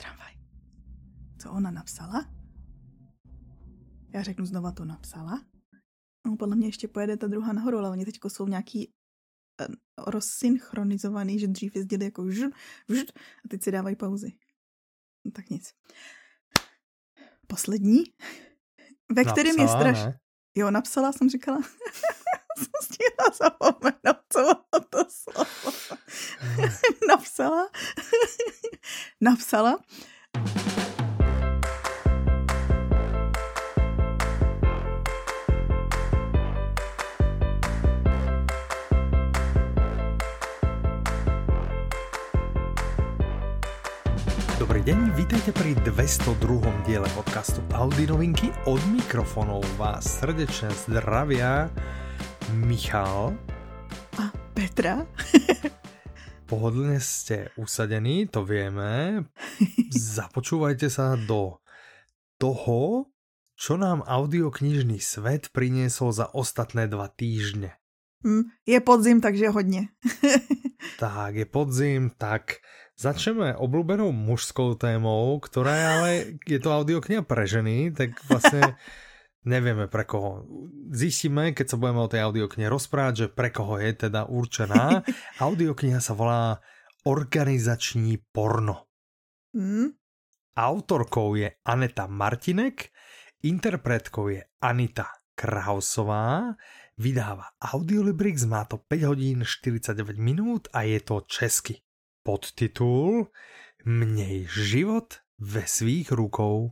Tramvaj. Co ona napsala? Já řeknu znova, to napsala. No, podle mě ještě pojede ta druhá nahoru, ale oni teď jsou nějaký rozsynchronizovaný, že dřív jezdili jako žr, žr, a teď si dávají pauzy. No, tak nic. Poslední, ve kterém je straš... Ne? Jo, napsala, jsem říkala. jsem stihla zapomenout, co bylo to slovo. Napsala. napsala. Dobrý deň, vítejte pri 202. diele podcastu Audi novinky. Od mikrofónov vás srdečne zdravia Michal a Petra. Pohodlne ste usadení, to vieme. Započúvajte sa do toho, čo nám audioknižný svet priniesol za ostatné dva týždne. Hm, je podzim, takže hodně. tak, je podzim, tak Začneme obľúbenou mužskou témou, ktorá je ale, je to audiokniha pre ženy, tak vlastne nevieme pre koho. Zistíme, keď sa budeme o tej audioknihe rozprávať, že pre koho je teda určená. Audiokniha sa volá Organizační porno. Mm. Autorkou je Aneta Martinek, interpretkou je Anita Krausová, vydáva Audiolibrix, má to 5 hodín 49 minút a je to česky podtitul Měj život ve svých rukou.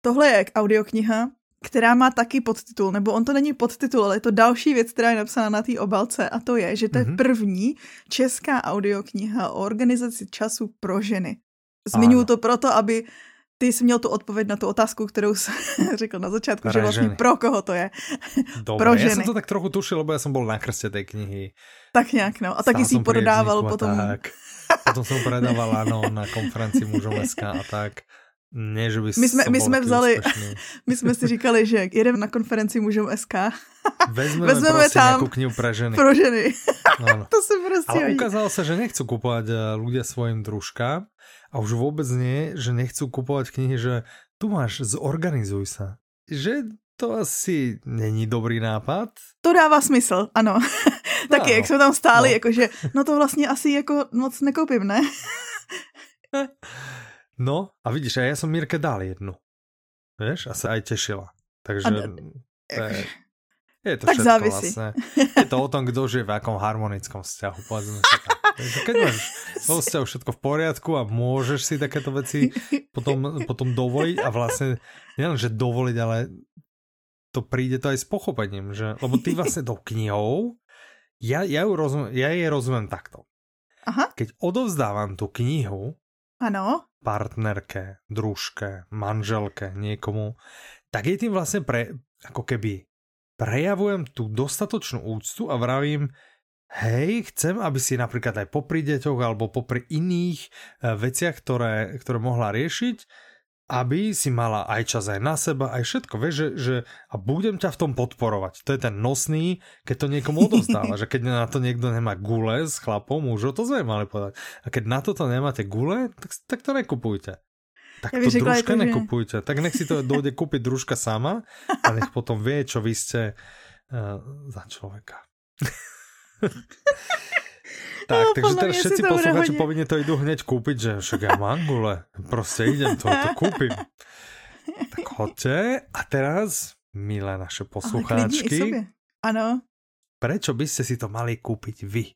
Tohle je audiokniha, která má taky podtitul, nebo on to není podtitul, ale je to další věc, která je napsána na té obalce a to je, že to je mm-hmm. první česká audiokniha o organizaci času pro ženy. Zmiňuji to proto, aby ty jsi měl tu odpověď na tu otázku, kterou jsi řekl na začátku, že vlastně ženy. pro koho to je. Dobre, pro ženy. já jsem to tak trochu tušil, lebo já jsem byl na krstě té knihy. Tak nějak, no. A taky si ji pododával potom. Tak. Potom jsem predával, ano, na konferenci SK a tak. Ne, že by my jsme, my jsme vzali, úspěšný. my jsme si říkali, že jedeme na konferenci mužov SK. Vezmeme, Vezmeme tam knihu pro ženy. Pro ženy. to se prostě Ale hodí. ukázalo se, že nechcú kupovať eh, ľudia svojim družkám a už vůbec nie, že nechcú kupovať knihy, že tu máš, zorganizuj sa. Že to asi není dobrý nápad. To dává smysl, ano. Taky, no, jak jsme tam stáli, no. jakože, no to vlastně asi jako moc nekoupím, ne? No a vidíš, a já jsem Mírke dal jednu. Víš, a se aj těšila. Takže je, je to tak všetko závisí. vlastně. Je to o tom, kdo žije v jakom harmonickom vzťahu, povedzme si tak. Takže keď máš vo vzťahu všetko v poriadku a môžeš si takéto veci potom, potom dovoliť a vlastne nielen, že dovoliť, ale to príde to aj s pochopením, že, lebo ty vlastne tou knihou ja, ja, ju rozum, ja je rozumiem takto. Aha. Keď odovzdávam tú knihu ano. partnerke, družke, manželke, niekomu, tak je tým vlastne pre, ako keby prejavujem tú dostatočnú úctu a vravím, hej, chcem, aby si napríklad aj popri deťoch alebo popri iných e, veciach, ktoré, ktoré mohla riešiť, aby si mala aj čas aj na seba, aj všetko, vieš, že, že a budem ťa v tom podporovať. To je ten nosný, keď to niekomu odozdáva, že keď na to niekto nemá gule s chlapom, mužom, to sme mali povedať. A keď na toto nemáte gule, tak, tak to nekupujte. Tak ja to družka to, nekupujte. Že... Tak nech si to dojde kúpiť družka sama a nech potom vie, čo vy ste uh, za človeka. Tak, no, takže teraz všetci posluchači povinne to idú hneď kúpiť, že však ja mám gule, proste idem to, to kúpim. Tak hoďte. A teraz, milé naše poslucháčky, ano. prečo by ste si to mali kúpiť vy?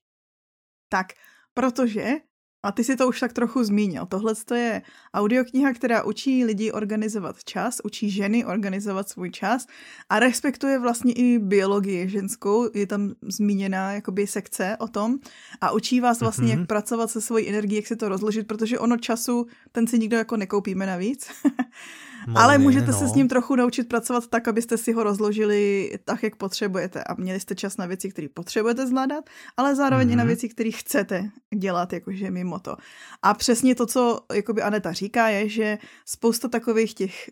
Tak, protože a ty si to už tak trochu zmínil. Tohle je audiokniha, která učí lidi organizovat čas, učí ženy organizovat svůj čas a respektuje vlastně i biologii ženskou. Je tam zmíněná jakoby sekce o tom a učí vás vlastně, mm-hmm. jak pracovat se svojí energií, jak si to rozložit, protože ono času, ten si nikdo jako nekoupíme navíc. Ale můžete no. se s ním trochu naučit pracovat tak, abyste si ho rozložili tak, jak potřebujete a měli jste čas na věci, které potřebujete zvládat, ale zároveň mm-hmm. i na mhm. věci, které chcete dělat, jakože mimo to. A přesně to, co jakoby Aneta říká, je, že spousta takových těch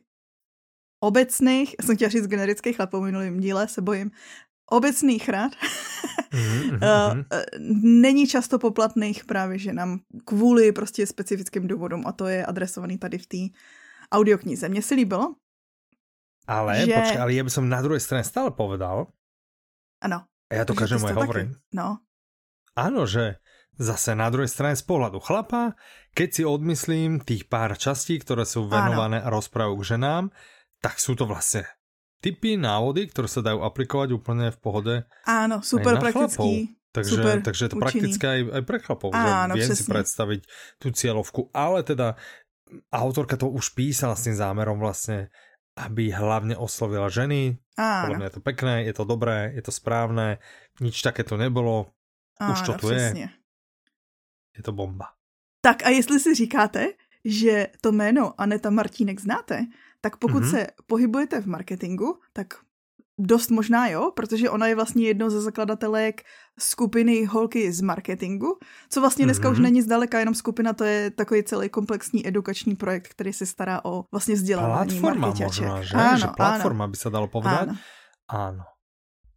obecných, já jsem chtěla říct generických, ale po minulém díle se bojím, obecných rad mm-hmm. není často poplatných právě ženám kvůli prostě specifickým důvodům a to je adresovaný tady v té audioknize. Mně se líbilo. Ale, že... počkej, ale já bych na druhé straně stále povedal. Ano. A já to každému hovorím. No. Ano, že zase na druhé straně z pohľadu chlapa, keď si odmyslím tých pár častí, které jsou venované a rozprávajú k ženám, tak jsou to vlastně typy, návody, které se dají aplikovat úplně v pohode. Áno, super praktický. Takže, super takže je to účinný. praktické aj, aj pre chlapov, Áno, že viem přesně. si predstaviť tú cieľovku, ale teda autorka to už písala s tým zámerom vlastne, aby hlavne oslovila ženy. Áno. Podľa je to pekné, je to dobré, je to správné, nič také to nebolo, Áno, už to tu přesně. je. Je to bomba. Tak a jestli si říkáte, že to jméno Aneta Martínek znáte, tak pokud mm-hmm. se pohybujete v marketingu, tak dost možná jo, protože ona je vlastně jednou ze zakladatelek skupiny Holky z marketingu, co vlastně dneska mm-hmm. už mhm. není zdaleka jenom skupina, to je takový celý komplexní edukační projekt, který se stará o vlastně vzdělávání Platforma možná, že? Ano, že platforma ano. by se dalo povedat. Ano. ano.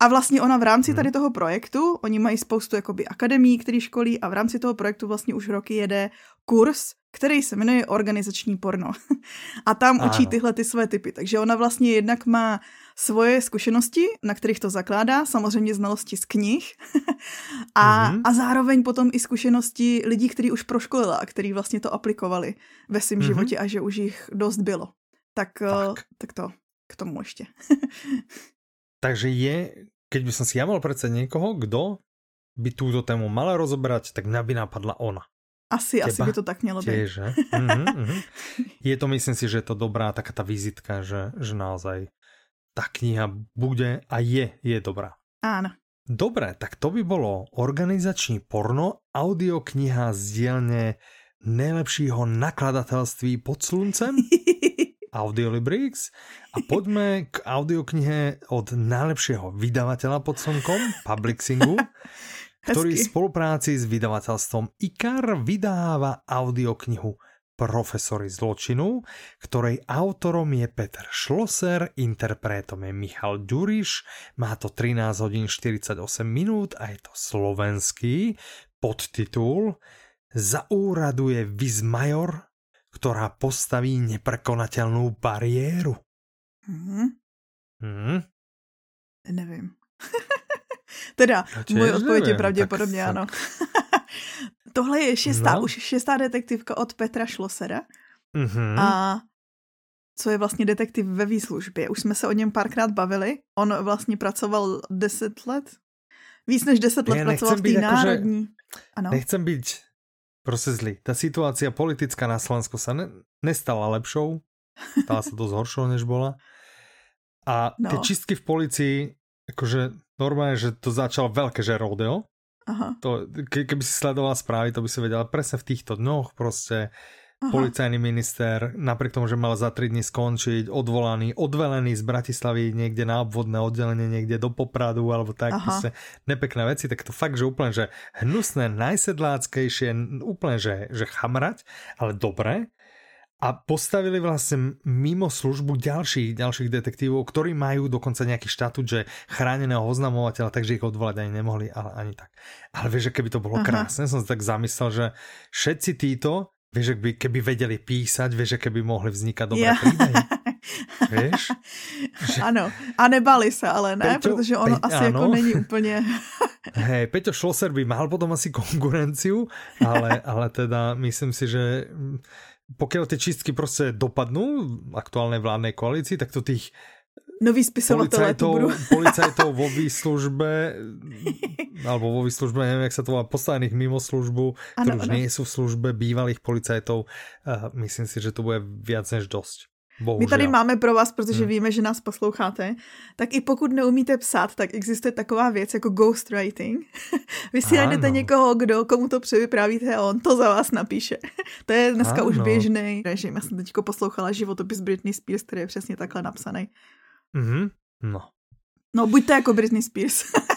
A vlastně ona v rámci tady mhm. toho projektu, oni mají spoustu jakoby akademií, který školí a v rámci toho projektu vlastně už roky jede kurz, který se jmenuje organizační porno. A tam ano. učí tyhle ty své typy. Takže ona vlastně jednak má svoje zkušenosti, na kterých to zakládá, samozřejmě znalosti z knih a, mm-hmm. a zároveň potom i zkušenosti lidí, kteří už proškolila a kteří vlastně to aplikovali ve svém mm-hmm. životě a že už jich dost bylo. Tak, tak. tak to k tomu ještě. Takže je, keď by som si ja mal predsa niekoho, kdo by túto tému mala rozobrať, tak mňa by napadla ona. Asi, Teba? asi by to tak mělo být. Tiež, mm-hmm, mm-hmm. Je to, myslím si, že je to dobrá taká ta vizitka, že, že naozaj ta kniha bude a je, je dobrá. Áno. Dobre, tak to by bolo organizační porno, audiokniha z dielne najlepšího nakladatelství pod sluncem. Audiolibrix a poďme k audioknihe od najlepšieho vydavateľa pod slnkom, Publixingu, ktorý v spolupráci s vydavateľstvom IKAR vydáva audioknihu Profesory zločinu, ktorej autorom je Petr Schlosser, interpretom je Michal Ďuriš, má to 13 hodín 48 minút a je to slovenský podtitul Zaúraduje Vizmajor ktorá postaví neprekonatelnou bariéru. Hmm. Hmm? Nevím. teda, můj odpověď je pravděpodobně ano. Tohle je šestá, no. už šestá detektivka od Petra Šlosera. Mm-hmm. A co je vlastně detektiv ve výslužbě. Už jsme se o něm párkrát bavili. On vlastně pracoval deset let. Víc než deset let pracoval v té národní. Ano. Nechcem být prostě zlý. Ta situácia politická na Slovensku sa ne, nestala lepšou, stala sa dosť horšou, než bola. A no. tie čistky v policii, akože normálne, že to začalo veľké, že rodeo. Aha. To, ke, keby si sledoval správy, to by si vedela presne v týchto dňoch proste Aha. policajný minister, napriek tomu, že mal za 3 dní skončiť, odvolaný, odvelený z Bratislavy niekde na obvodné oddelenie, niekde do Popradu, alebo tak, proste nepekné veci, tak to fakt, že úplne, že hnusné, najsedláckejšie, úplne, že, že chamrať, ale dobré. A postavili vlastne mimo službu ďalších, ďalších detektívov, ktorí majú dokonca nejaký štatút, že chráneného oznamovateľa, takže ich odvolať ani nemohli, ale ani tak. Ale vieš, že keby to bolo Aha. krásne, som si tak zamyslel, že všetci títo Vieš, keby, keby vedeli písať, vieš, keby mohli vznikat dobré ja. príbehy. Víš? Že... Ano, a nebali se, ale ne, Peťo, protože ono Pe... asi ano. jako není úplně... Hej, Peťo Schlosser by mal potom asi konkurenciu, ale, ale teda myslím si, že pokiaľ tie čistky prostě dopadnú aktuálnej vládnej koalícii, tak to tých nový spisovatelé policajtov, policajtov vo výslužbe, alebo vo výslužbe, neviem, jak sa to volá, postavených mimo službu, ktorí už nie sú v službe bývalých policajtov. Uh, myslím si, že to bude viac než dosť. Bohužel. My tady máme pro vás, protože hmm. víme, že nás posloucháte, tak i pokud neumíte psát, tak existuje taková věc jako ghostwriting. Vy si najdete někoho, kdo, komu to převyprávíte a on to za vás napíše. to je dneska ano. už běžný režim. Já jsem teď poslouchala životopis Britney Spears, který je přesně takhle napsaný. Mhm, no. No, buďte jako Britney Spears.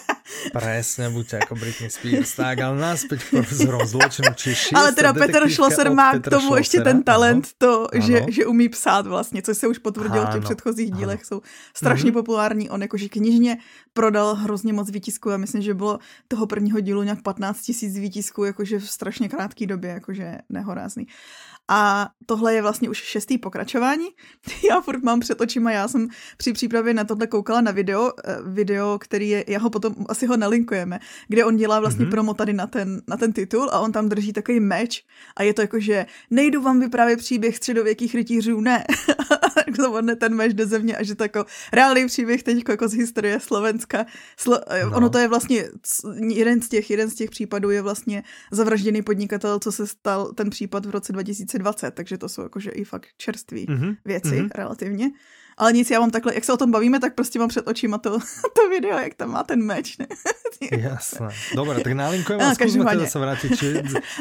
Presne, buďte ako Britney Spears, tak, ale náspäť k profesorom zločinu, či Ale teda Petr Schlosser má k tomu ještě ten talent, to, že, že umí psát vlastně, což se už potvrdilo v těch předchozích ano. dílech, jsou strašně mm-hmm. populární. On jakože knižně prodal hrozně moc výtisků a myslím, že bylo toho prvního dílu nějak 15 tisíc výtisků, jakože v strašně krátké době, jakože nehorázný. A tohle je vlastně už šestý pokračování. Já furt mám před očima, já jsem při přípravě na tohle koukala na video, eh, video, který je, já ho potom asi ho nalinkujeme, kde on dělá vlastně mm-hmm. promo tady na ten, na ten titul a on tam drží takový meč a je to jako, že nejdu vám vyprávět příběh středověkých rytířů, ne. zavodne ten meč do země a že to jako reálný příběh teď jako z historie Slovenska. Slo, eh, no. Ono to je vlastně jeden z těch, jeden z těch případů je vlastně zavražděný podnikatel, co se stal ten případ v roce 2020, takže to jsou jakože i fakt čerství mm-hmm. věci mm-hmm. relativně. Ale nic, já mám takhle, jak se o tom bavíme, tak prostě mám před očima to, to video, jak tam má ten meč. Ne? Jasné. Dobre, tak nálinkujeme a skúsme teda sa vrátiť. Čiže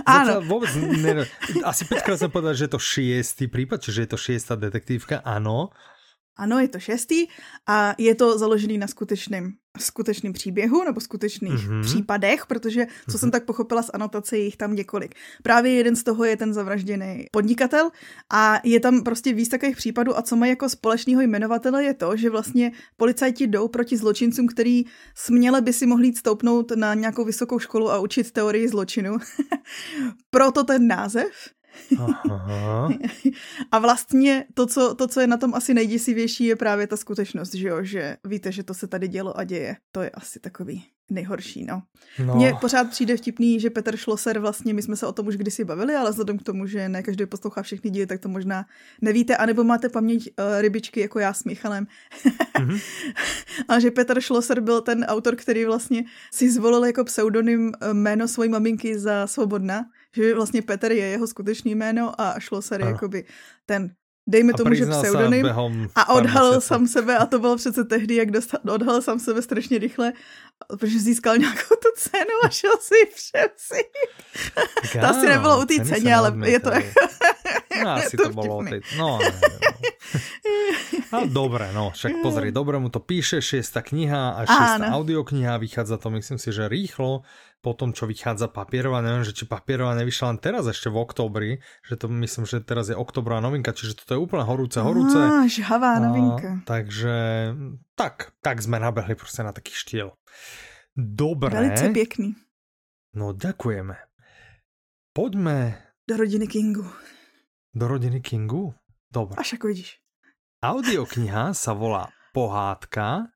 Áno. Vôbec, ne, asi päťkrát som povedal, že je to šiestý prípad, čiže je to šiestá detektívka, áno. Ano, je to šestý a je to založený na skutečném, skutečném příběhu nebo skutečných mm-hmm. případech, protože, co mm-hmm. jsem tak pochopila z anotace, je jich tam několik. Právě jeden z toho je ten zavražděný podnikatel a je tam prostě víc takových případů a co mají jako společného jmenovatele je to, že vlastně policajti jdou proti zločincům, který směle by si mohli jít stoupnout na nějakou vysokou školu a učit teorii zločinu. Proto ten název. Aha. A vlastně to co, to, co je na tom asi nejděsivější, je právě ta skutečnost, že jo, že víte, že to se tady dělo a děje. To je asi takový nejhorší, no. no. Mně pořád přijde vtipný, že Petr Schlosser vlastně, my jsme se o tom už kdysi bavili, ale vzhledem k tomu, že ne každý poslouchá všechny díly, tak to možná nevíte, anebo máte paměť uh, rybičky jako já s Michalem. mm-hmm. a že Petr Schlosser byl ten autor, který vlastně si zvolil jako pseudonym eh, jméno svojí maminky za Svobodna, že vlastně Petr je jeho skutečný jméno a Schlosser je jakoby ten dejme tomu, že pseudonym a odhalil sám sebe a to bylo přece tehdy, jak dostal, odhalil sám sebe strašně rychle, protože získal nějakou tu cenu a šel si převzít. to asi nebylo u té ceně, ale je to jako... No, asi to, to bolo tej... No, ne, no. Ale dobre, no, však pozri, dobre mu to píše, šiesta kniha a šiesta audiokniha, vychádza to myslím si, že rýchlo, po tom, čo vychádza papierová, neviem, že či papierová nevyšla len teraz ešte v oktobri, že to myslím, že teraz je oktobrová novinka, čiže toto je úplne horúce, horúce. Á, žhavá novinka. A, takže tak, tak sme nabehli prostě na taký štiel. Dobre. Velice pěkný. No, ďakujeme. Poďme... Do rodiny Kingu. Do rodiny Kingu? Dobre. Až ako vidíš. Audiokniha sa volá Pohádka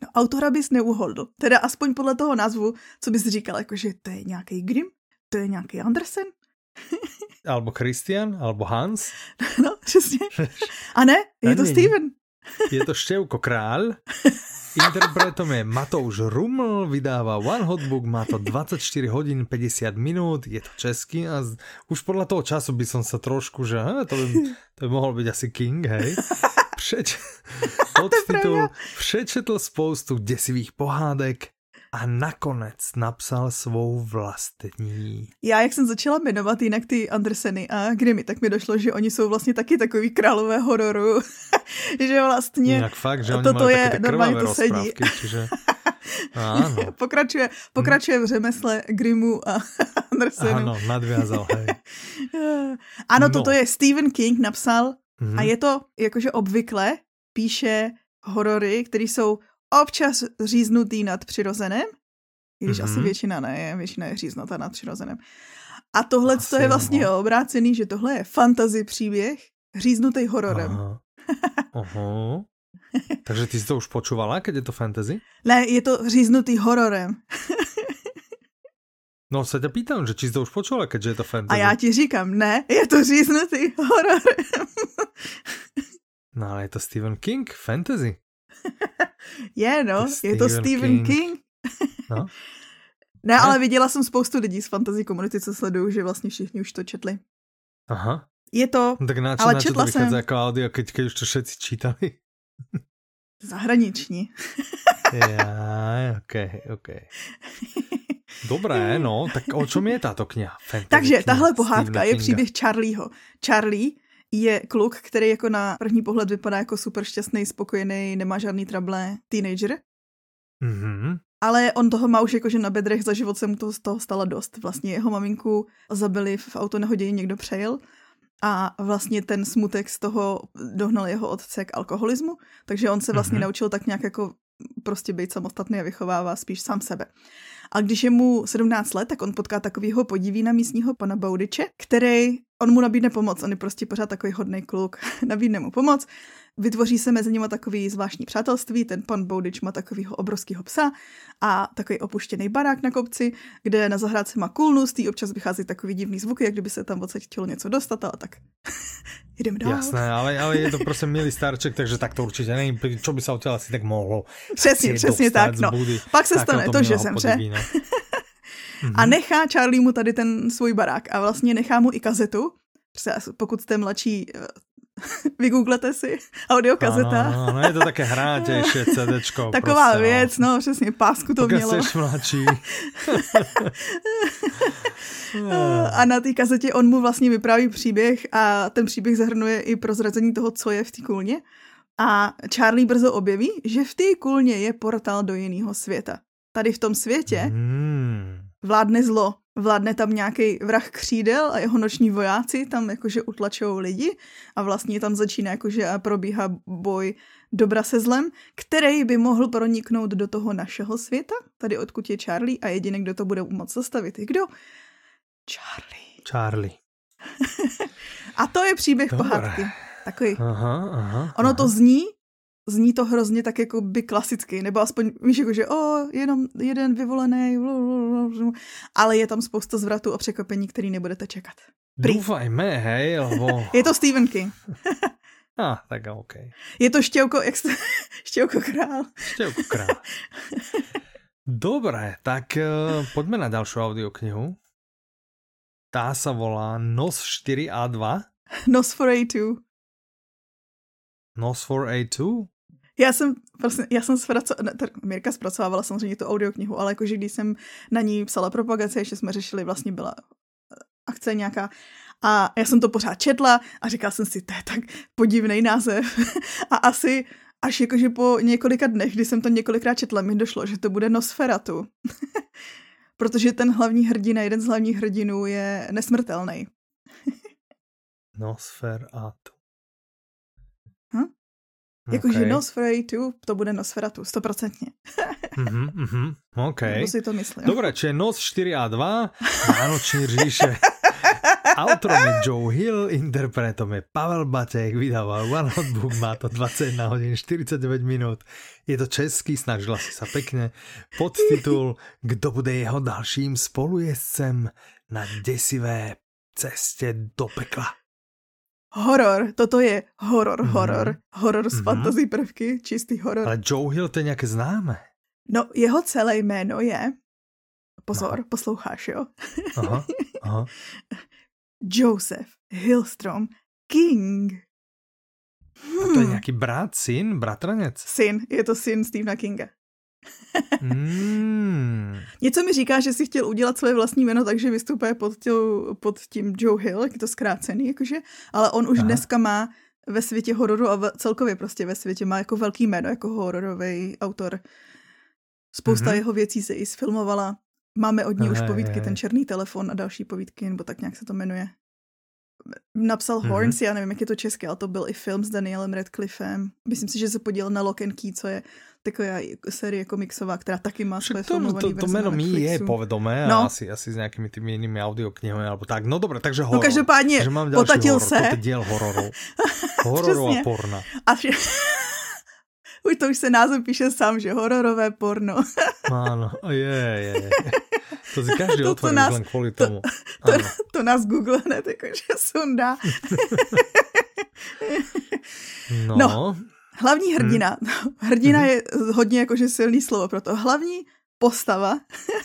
No, autora bys neuhodl. Teda aspoň podle toho názvu, co bys říkal, jakože to je nějaký Grimm, to je nějaký Andersen. albo Christian, albo Hans. No, přesně. A ne, je to Steven. Je to Števko Král. Interpretom je Matouš Ruml, vydává One Hot Book, má to 24 hodin 50 minút, je to český a už podľa toho času by som sa trošku, že he, to, by, to by mohol byť asi King, hej. Přeč... podtitul přečetl spoustu děsivých pohádek a nakonec napsal svou vlastní. Já, jak jsem začala jmenovat jinak ty Anderseny a Grimmy, tak mi došlo, že oni jsou vlastně taky takový králové hororu. že vlastně Jinak fakt, že oni toto je normálně to sedí. Čiže... Ano. pokračuje, pokračuje v řemesle Grimmu a Andersenu. Ano, nadviazal, hej. ano, no. toto je Stephen King napsal Mm-hmm. A je to jakože obvykle píše horory, které jsou občas říznutý nad přirozeným, i když mm-hmm. asi většina ne, většina je říznutá nad přirozeným. A tohle to je vlastně no. obrácený, že tohle je fantasy příběh říznutý hororem. Aha. Aha. Takže ty si to už počúvala, keď je to fantasy? Ne, je to říznutý hororem. No se tě pýtám, že či jsi to už počula, keďže je to fantasy. A já ti říkám, ne, je to říznutý horor. no ale je to Stephen King, fantasy. je no, to je to Stephen King. King. no. Ne, ale viděla jsem spoustu lidí z fantasy komunity, co sledují, že vlastně všichni už to četli. Aha. Je to, tak na čo, ale na četla to jsem. jako audio, keď, keď už to všetci čítali? Zahraniční. ja, ok, ok. Dobré, no, tak o čem je tato kniha? Fantasy Takže kniha tahle pohádka je příběh Charlieho. Charlie je kluk, který jako na první pohled vypadá jako super šťastný, spokojený, nemá žádný trable, teenager. Mm-hmm. ale on toho má už jakože na bedrech, za život se mu toho z toho stalo dost. Vlastně jeho maminku zabili v autonehodě, někdo přejel a vlastně ten smutek z toho dohnal jeho otce k alkoholismu, takže on se vlastně mm-hmm. naučil tak nějak jako prostě být samostatný a vychovává spíš sám sebe. A když je mu 17 let, tak on potká takového podivína místního pana Baudiče, který on mu nabídne pomoc, on je prostě pořád takový hodný kluk, nabídne mu pomoc, vytvoří se mezi nimi takový zvláštní přátelství, ten pan Boudič má takového obrovského psa a takový opuštěný barák na kopci, kde na zahrádce má kulnu, z občas vychází takový divný zvuky, jak kdyby se tam odsaď chtělo něco dostat, ale tak jdem dál. Jasné, ale, ale je to prostě milý starček, takže tak to určitě není, čo by se od asi tak mohlo. Přesně, přesně tak, no. Pak se stane to, že zemře. A nechá Charlie mu tady ten svůj barák a vlastně nechá mu i kazetu, pokud jste mladší, eh, vygooglete si audiokazeta. Ano, ano, je to také hrátější CDčko. Taková prostě, věc, no. no přesně, pásku to Pokud mělo. jsi mladší. a na té kazetě on mu vlastně vypráví příběh a ten příběh zahrnuje i prozrazení toho, co je v té kulně. A Charlie brzo objeví, že v té kulně je portál do jiného světa. Tady v tom světě hmm. Vládne zlo vládne tam nějaký vrah křídel a jeho noční vojáci tam jakože utlačují lidi a vlastně tam začíná jakože a probíhá boj dobra se zlem, který by mohl proniknout do toho našeho světa, tady odkud je Charlie a jediný, kdo to bude moct zastavit, je kdo? Charlie. Charlie. a to je příběh Dobre. pohádky. Takový. Aha, aha, ono aha. to zní, zní to hrozně tak jako by klasicky, nebo aspoň víš jako, že o, jenom jeden vyvolený, ale je tam spousta zvratů a překvapení, který nebudete čekat. Prý. Doufajme, hej, lebo... je to Stephen King. A, ah, tak OK. Je to štěvko, jak jste... štěvko král. Štěvko král. Dobre, tak uh, poďme na ďalšiu audioknihu. Tá sa volá NOS 4A2. NOS 4A2. NOS 4A2? Já jsem, prostě, já jsem zpracovala, Mirka zpracovávala samozřejmě tu audioknihu, ale jakože když jsem na ní psala propagaci, ještě jsme řešili, vlastně byla eh, akce nějaká a já jsem to pořád četla a říkala jsem si, to je tak podivný název a asi až jakože po několika dnech, kdy jsem to několikrát četla, mi došlo, že to bude Nosferatu. Protože ten hlavní hrdina, jeden z hlavních hrdinů je nesmrtelný. Nosferatu. Jakože okay. Nosferatu, to bude Nosferatu, stoprocentně. mm-hmm, mm-hmm, OK. Nebo si to myslím. Dobre, čiže Noc 4 a 2, Vánoční říše. Autorom je Joe Hill, interpretom je Pavel Batek, vydával One Hot Book, má to 21 hodin 49 minut. Je to český, snažila si sa pekne. Podtitul Kdo bude jeho dalším spolujezdcem na desivé cestě do pekla horor, toto je horor, mm-hmm. horor, horor s mm-hmm. fantasy prvky, čistý horor. Ale Joe Hill to je nějaké známe. No, jeho celé jméno je, pozor, no. posloucháš, jo? Aha, aha. Joseph Hillstrom King. Hmm. A to je hmm. nějaký brat, syn, bratranec? Syn, je to syn Stephena Kinga mm. Něco mi říká, že si chtěl udělat své vlastní jméno, takže vystupuje pod, těl, pod tím Joe Hill, jak je to zkrácený, jakože, ale on už Aha. dneska má ve světě hororu a v, celkově prostě ve světě má jako velký jméno, jako hororový autor. Spousta mm-hmm. jeho věcí se i sfilmovala. Máme od ní už povídky, ten černý telefon a další povídky, nebo tak nějak se to jmenuje. Napsal mm-hmm. Horns, já nevím, jak je to české, ale to byl i film s Danielem Radcliffem. Myslím si, že se podílel na Lock and Key, co je taková série komiksová, která taky má své to, to, to jméno mi je povedomé no. a asi, asi s nějakými tými jinými audioknihami alebo tak. No dobré, takže no, horor. No každopádně takže mám potatil horor, se. Toto diel hororu. Hororu a porna. A vše... už to už se název píše sám, že hororové porno. Áno, je, je, je. To si každý to, otvorí nás, len kvůli tomu. To, to, to nás Google hned jakože sundá. no. no. Hlavní hrdina. Hmm. Hrdina hmm. je hodně jakože silný slovo pro to. Hlavní postava,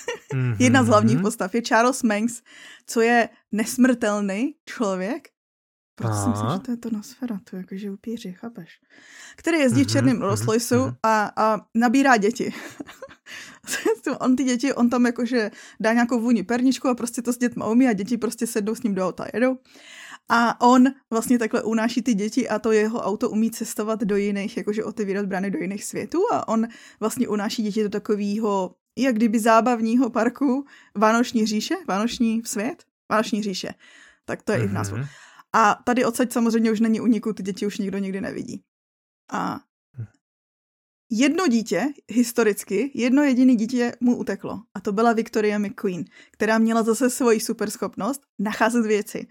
jedna z hlavních postav je Charles Manx, co je nesmrtelný člověk. Proto si myslím, že to je to Nosferatu, jakože upíři, chápeš? Který jezdí v černém Rolls Royceu a, a nabírá děti. on ty děti, on tam jakože dá nějakou vůni perničku a prostě to s dětma umí a děti prostě sednou s ním do auta a jedou. A on vlastně takhle unáší ty děti a to jeho auto umí cestovat do jiných, jakože otevírat brány do jiných světů a on vlastně unáší děti do takového jak kdyby zábavního parku Vánoční říše, Vánoční svět, Vánoční říše. Tak to je mm-hmm. i v názvu. Mhm. A tady odsaď samozřejmě už není uniku, ty děti už nikdo nikdy nevidí. A jedno dítě, historicky, jedno jediné dítě mu uteklo. A to byla Victoria McQueen, která měla zase svoji superschopnost nacházet věci.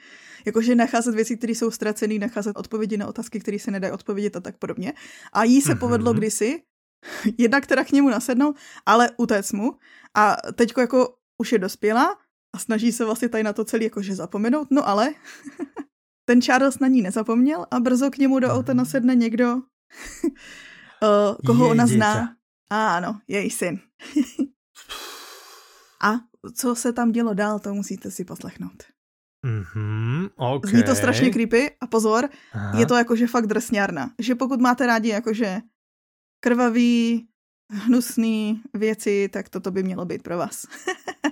Jakože nacházet věci, které jsou ztracené, nacházet odpovědi na otázky, které se nedají odpovědět a tak podobně. A jí se mm-hmm. povedlo kdysi, jednak teda k němu nasednout, ale utéct mu. A teďko jako už je dospělá a snaží se vlastně tady na to celý jakože zapomenout, no ale ten Charles na ní nezapomněl a brzo k němu do auta mhm. nasedne někdo, uh, koho Jej ona zná. A ano, její syn. a co se tam dělo dál, to musíte si poslechnout. Mhm, okay. Zní to strašně creepy a pozor, Aha. je to jakože fakt drsňárna. Že pokud máte rádi jakože krvavý, hnusný věci, tak toto by mělo být pro vás.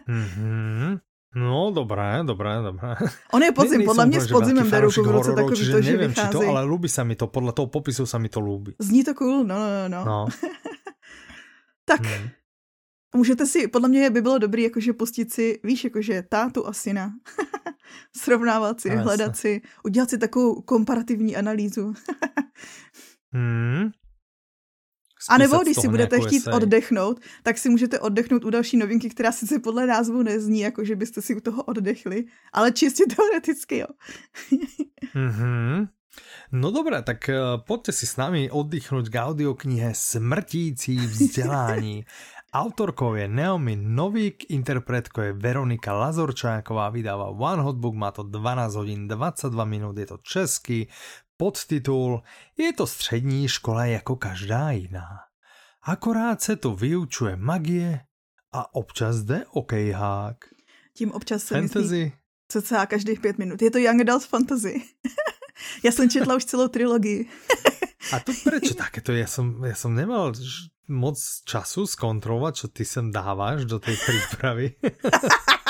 Mhm. No, dobré, dobré, dobré. On je podzim, Ne- podle mě s podzimem jde ruku v ruce takový to, že či to, vychází. ale ľúbi sa mi to, podľa toho popisu sa mi to ľúbi. Zní to cool, no, no, no. no. No. Tak, Mhm. můžete si, podle mě by bylo dobrý jakože pustit si, víš, jakože tátu a syna. Srovnávat si, No, hledat si, udělat si takovou komparativní analýzu. Hmm. A nebo když si budete chtít esej. oddechnout, tak si můžete oddechnout u další novinky, která sice podle názvu nezní, jako že byste si u toho oddechli, ale čistě teoreticky, jo. Mhm. No dobré, tak eh, poďte si s nami oddychnúť k audioknihe Smrtící vzdelání. Autorkou je Naomi Novík, interpretkou je Veronika Lazorčáková, vydáva One Hot Book, má to 12 hodin 22 minut, je to český, podtitul Je to střední škola jako každá jiná. Akorát se tu vyučuje magie a občas jde o kejhák. Tím občas se myslí Fantasy. cca každých pět minut. Je to Young Adult Fantasy. Já jsem četla už celou trilogii. A to prečo takéto? Ja som, ja som nemal ž- moc času skontrolovať, čo ty sem dávaš do tej prípravy.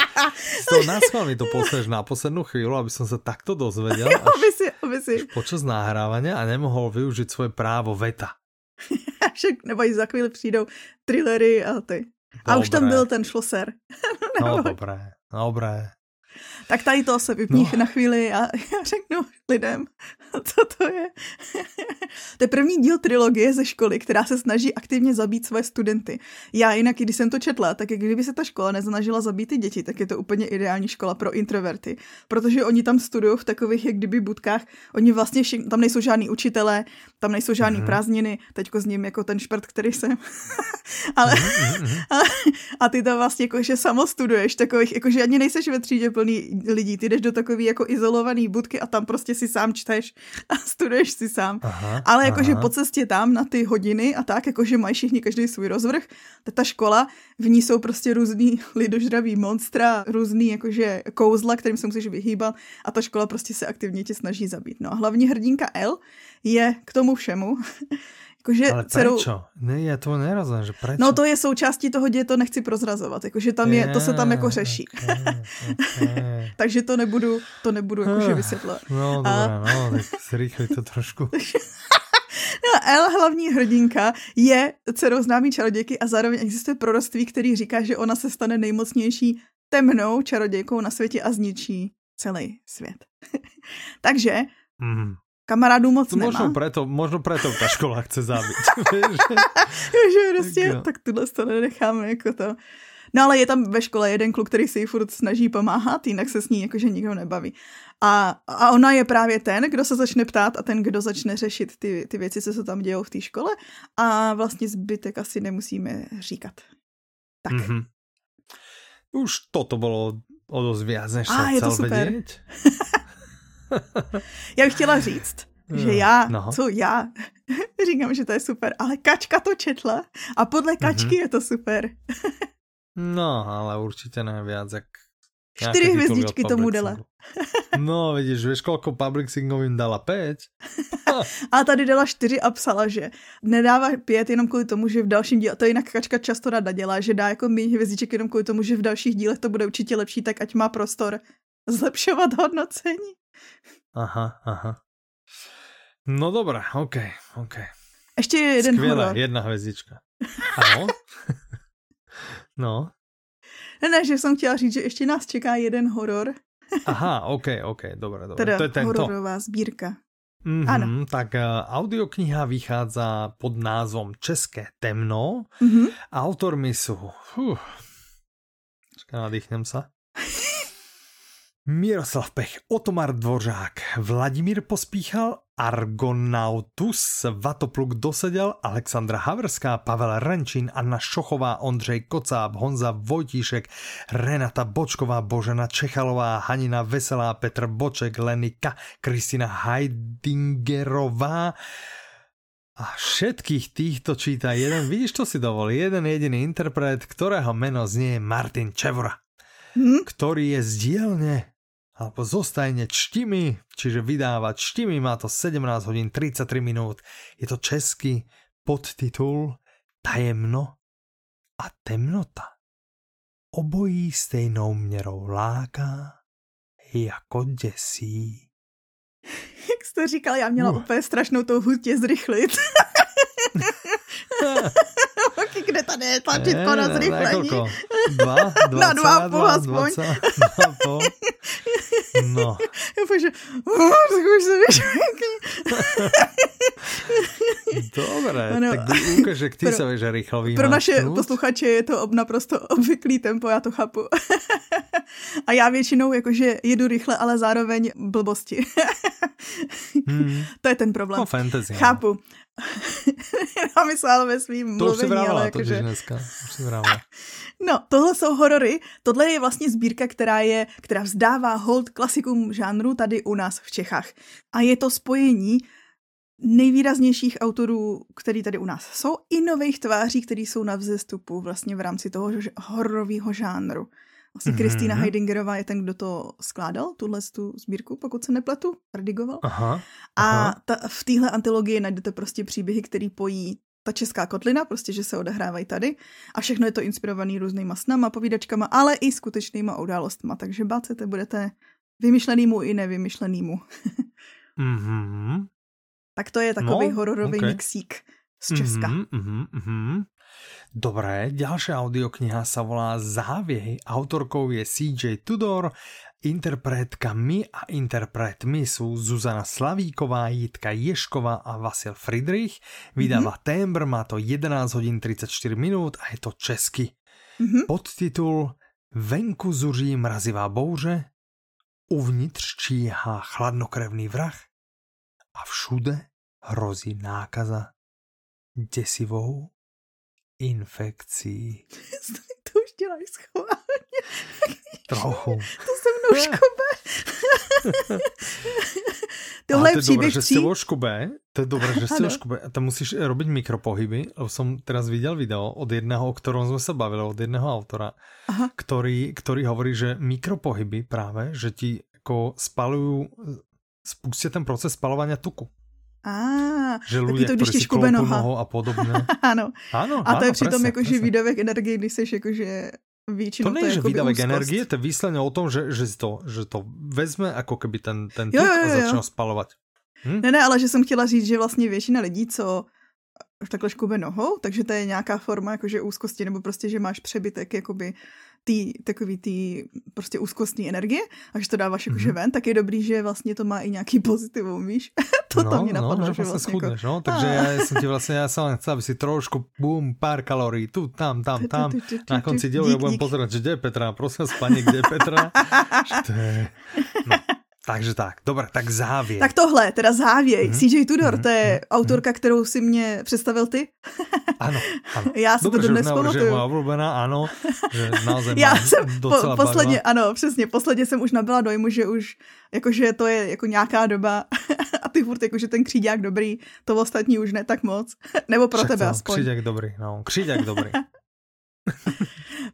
Toho násmal mi to posleš na poslednú chvíľu, aby som sa takto dozvedel až aby si, aby si. počas nahrávania a nemohol využiť svoje právo veta. Však nebo i za chvíli přijdou thrillery a ty. A už tam Dobré. byl ten šloser. No dobré, dobré. Tak tady to se vypních No. na chvíli a já řeknu lidem, co to je. to je první díl trilogie ze školy, která se snaží aktivně zabít své studenty. Já jinak, když jsem to četla, tak kdyby se ta škola nesnažila zabít ty děti, tak je to úplně ideální škola pro introverty. Protože oni tam studují v takových jak kdyby budkách, oni vlastně, tam nejsou žádní učitelé, tam nejsou žádný Mhm. prázdniny, teďko s ním jako ten šprt, který jsem. Ale Mhm, mhm. a, a ty tam vlastně jakože samo studuješ takových, jakože ani nejseš ve třídě plný lidí, ty jdeš do takový jako izolovaný budky a tam prostě si sám čteš a studuješ si sám. Aha, Ale jakože po cestě tam na ty hodiny a tak, jakože mají všichni každý svůj rozvrh, tak ta škola, v ní jsou prostě různý lidožraví monstra, různý jakože kouzla, kterým se musíš vyhýbat a ta škola prostě se aktivně tě snaží zabít. No a hlavní hrdinka L je k tomu všemu, jakože Ale dcerou- prečo? Ne, ja to nerozumiem, že prečo? No to je součástí toho děje, to nechci prozrazovat, jakože tam je, to se tam jako řeší. okay, okay. Takže to nebudu, to nebudu jakože vysvětlovat. No A- dobré, no, tak zrýchli to trošku. No, L, hlavní hrdinka, je dcerou známý čarodějky a zároveň existuje proroctví, který říká, že ona se stane nejmocnější temnou čarodějkou na světě a zničí celý svět. Takže Mm. Kamarádů moc To možno nemá. preto, možno preto ta škola chce. Vieš, že- prostě, Tak tak tuhle to nenecháme jako to. No ale je tam ve škole jeden kluk, který si ji furt snaží pomáhat, jinak se s ní jakože nikdo nebaví. A, a ona je právě ten, kdo se začne ptát a ten, kdo začne řešit ty, ty věci, co se tam dějou v té škole a vlastně zbytek asi nemusíme říkat. Tak. Mhm. Už toto bolo o dosť viac, než som je to chcel super. vedieť. Já bych chtěla říct, že Jo, já, no. co já, říkám, že to je super, ale Kačka to četla a podle Kačky je to super. No, ale určite ne viac, jak Čtyři hvězdičky tomu dala. No, vidíš, vieš, koľko Public Singu im dala 5? A tady dala čtyři a psala, že nedává pět jenom kvůli tomu, že v dalším díle, to jinak Kačka často rada dělá, že dá jako méně hvězdiček jenom kvůli tomu, že v dalších dílech to bude určitě lepší, tak ať má prostor zlepšovat hodnocení. Aha, aha. No dobré, OK, OK. Ještě je jeden Skvělé, horor. jedna hvězdička. Ano? No. Ne, ne, že jsem chtěla říct, že ještě nás čeká jeden horor. Aha, ok, ok, dobré, dobré. Teda to je tento. hororová sbírka. Mm-hmm, Áno. Tak uh, audiokniha vychádza pod názvom České temno. Mhm. Autormi sú... Fú, Čaká, nadýchnem sa. Miroslav Pech, Otomar Dvořák, Vladimír Pospíchal, Argonautus, Vatopluk Dosedel, Alexandra Haverská, Pavel Renčín, Anna Šochová, Ondřej Kocáb, Honza Vojtíšek, Renata Bočková, Božena Čechalová, Hanina Veselá, Petr Boček, Lenika, Kristina Heidingerová, a všetkých týchto číta jeden, vidíš, to si dovolí, jeden jediný interpret, ktorého meno znie Martin Čevora, Hm? ktorý je z dielne alebo zostajne čtimi, čiže vydáva čtimi, má to 17 hodín 33 minút. Je to český podtitul Tajemno a temnota. Obojí stejnou měrou láká, jako děsí. Jak jsi to říkal, já měla Uh. úplně strašnou touhu tě zrychlit. Kde tady je tlačítko na zrychlení? koľko? Dva? Dva, Na dva a půl aspoň. Dva, dva a pol. No, oh, tak už se víš. dobre, Ano. tak ukáž, že ty Pro- sa vieš rýchlo vymáčknúť. Pro naše posluchače je to naprosto obvyklý tempo, já to chápu. A já většinou jakože jedu rychle, ale zároveň blbosti. Hmm. to je ten problém. No, fantasy. no. Chápu. Já myslela ve svým To už si mluvení, ale vravela, jakože... dneska. Už si. No, tohle jsou horory. Tohle je vlastně sbírka, která je, která vzdává hold klasikům žánru tady u nás v Čechách. A je to spojení nejvýraznějších autorů, který tady u nás jsou, i nových tváří, který jsou na vzestupu vlastně v rámci toho hororového žánru. Vlastně Mhm. Kristýna Heidingerová je ten, kdo to skládal, tuhle tu sbírku, pokud se nepletu, redigoval. Aha. A Aha. ta, v téhle antologii najdete prostě příběhy, který pojí ta česká kotlina, prostě, že se odehrávají tady. A všechno je to inspirovaný různýma snama, povídačkama, ale i skutečnýma událostma. Takže bácete, budete vymyšlenýmu i nevymyšlenýmu. Mhm. Tak to je takový No, hororový ok. mixík z Česka. Mhm, mhm, mhm. Dobré, ďalšia audiokniha sa volá Záviej. Autorkou je CJ Tudor, interpretkami a interpretmi sú Zuzana Slavíková, Jitka Ješková a Vasil Friedrich. Vydáva mm-hmm. Tembr, má to 11 hodín 34 minút a je to česky. Mhm. Podtitul Venku zuří mrazivá bouře, uvnitř číhá chladnokrevný vrah a všude hrozí nákaza děsivou infekcí. to už děláš schválně. Trochu. To se mnou škobe. Tohle je to je dobré, příběh že ste tří. vo škube. To je dobré, že ste Ano. vo škube. A tam musíš robiť mikropohyby, lebo som teraz videl video od jedného, o ktorom sme sa bavili, od jedného autora, Aha. ktorý, ktorý hovorí, že mikropohyby práve, že ti ako spalujú, spustia ten proces spalovania tuku. A, Že ľudia, to, když ti škube noha. nohou a podobne. Ano. Áno, A to je přitom jakože výdavek energie, když jsi jakože většinou To je, že výdavek úzkost. energie, to je výsledne o tom, že, že, to, že to vezme ako keby ten, ten tuk jo, a jo, jo. začne ho spalovať. Hm? Ne, ne, ale že jsem chtěla říct, že vlastně většina lidí, co takhle škube nohou, takže to je nějaká forma jakože úzkosti, nebo prostě, že máš přebytek jakoby tý, takový tý prostě úzkostní energie a že to dáváš jakože Mhm. ven, tak je dobrý, že vlastně to má i nějaký pozitivum, víš? to, to mě napadlo, no, že že vlastně schudneš, jako... no, takže ja som ti vlastne, ja som len chcel, aby si trošku, bum, pár kalórií, tu, tam, tam, tam. Na konci ja Dík, budem pozerať, že kde je Petra, prosím vás, pani, kde je Petra? No, takže tak, dobre, tak závěr. Tak tohle, teda závěj. Mhm. CJ Tudor, Mhm. to je Mhm. autorka, kterou si mě představil ty. Áno, áno. Já si Dobre, to dnes pamatuju. moja obľúbená, áno, že Já jsem po, posledně, barva. ano, přesně, posledně jsem už nabila dojmu, že už, jakože to je jako nějaká doba a ty furt jakože ten kříďák dobrý, to ostatní už ne tak moc. Nebo pro Však tebe to, aspoň. Křiďak dobrý, no, křiďak dobrý.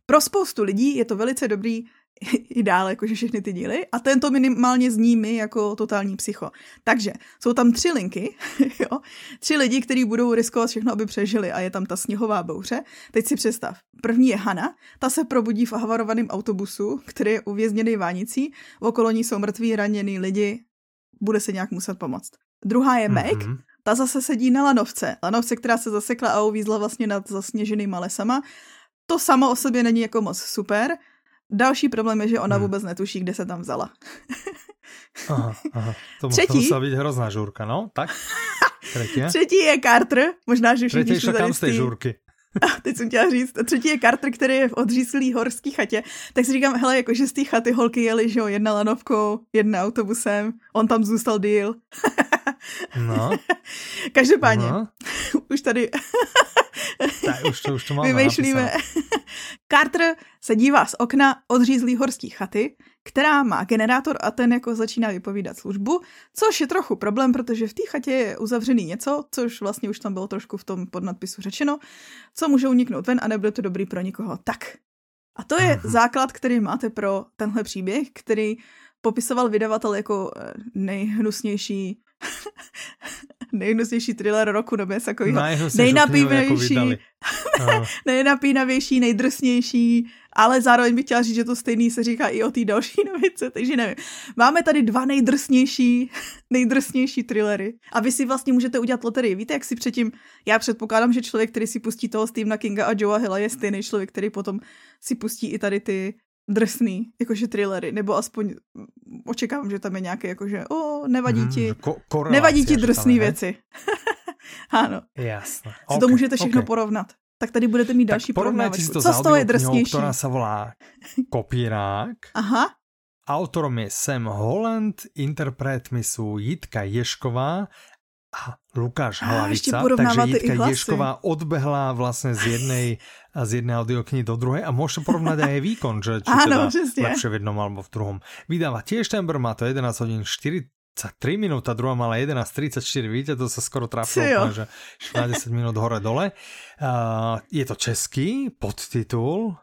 Pro spoustu lidí je to velice dobrý i dál, jakože všechny ty díly. A tento minimálně zní mi jako totální psycho. Takže jsou tam tři linky, jo? tři lidi, kteří budou riskovat všechno, aby přežili a je tam ta sněhová bouře. Teď si představ. První je Hana, ta se probudí v havarovaném autobusu, který je uvězněný vánicí, v okolo ní jsou mrtví, raněný lidi, bude se nějak muset pomoct. Druhá je Meg, Mhm. ta zase sedí na lanovce. Lanovce, která se zasekla a uvízla vlastně nad zasněženýma lesama. to samo o sobě není jako moc super. Další problém je, že ona Hmm. vůbec netuší, kde se tam vzala. Aha, aha. To Třetí. Třetí. musela byť hrozná žurka, no? Tak? Třetí je Carter, možná, že všichni Tretie šli kam tady z té- žurky? teď jsem chtěla říct, třetí je Carter, který je v odřízlý horský chatě, tak si říkám, hele, jakože z té chaty holky jeli, že jo, jedna lanovkou, jedna autobusem, on tam zůstal díl. No, Každopádně, no. už tady Tak, už to, už to máme vymýšlíme. Carter se dívá z okna odřízlý horský chaty, která má generátor a ten jako začíná vypovídat službu, což je trochu problém, protože v té chatě je uzavřený něco, což vlastně už tam bylo trošku v tom podnadpisu řečeno, co může uniknout ven a nebude to dobrý pro nikoho. Tak. A to je Mhm. základ, který máte pro tenhle příběh, který popisoval vydavatel jako eh, nejhnusnější nejhnusnější thriller roku nebo něco takového. Nejnapínavější. Áno. nejnapínavější, nejdrsnější, ale zároveň bych chtěla říct, že to stejný se říká i o té další novice, takže nevím. Máme tady dva nejdrsnější, nejdrsnější thrillery a vy si vlastně můžete udělat loterii. Víte, jak si předtím, já předpokládám, že člověk, který si pustí toho Stephena Kinga a Joea Hilla je stejný člověk, který potom si pustí i tady ty drsný, jakože thrillery, nebo aspoň mm, očekávám, že tam je nějaké jakože, o, nevadí Mhm, ti, ko- nevadí ti drsné věci. ano, Jasné. si to můžete všechno OK. porovnat. Tak tady budete mít další porovnávačku. to Co z toho je drsnější? ktorá sa volá Kopírák. Aha, Autorom je Sam Holland, interpretmi sú Jitka Ješková a Lukáš Hlavica. Takže porovnávate Jitka. Ješková odbehla vlastne z jednej, z jednej audioknihy do druhej a môžete porovnať aj výkon, že či Áno, teda lepšie v jednom alebo v druhom. Vydáva tiež Timber, má to 11 hodín 43 minút, a druhá mala 11.34, vidíte, to sa skoro trafilo, že šla 10 minút hore-dole. Uh, je to český podtitul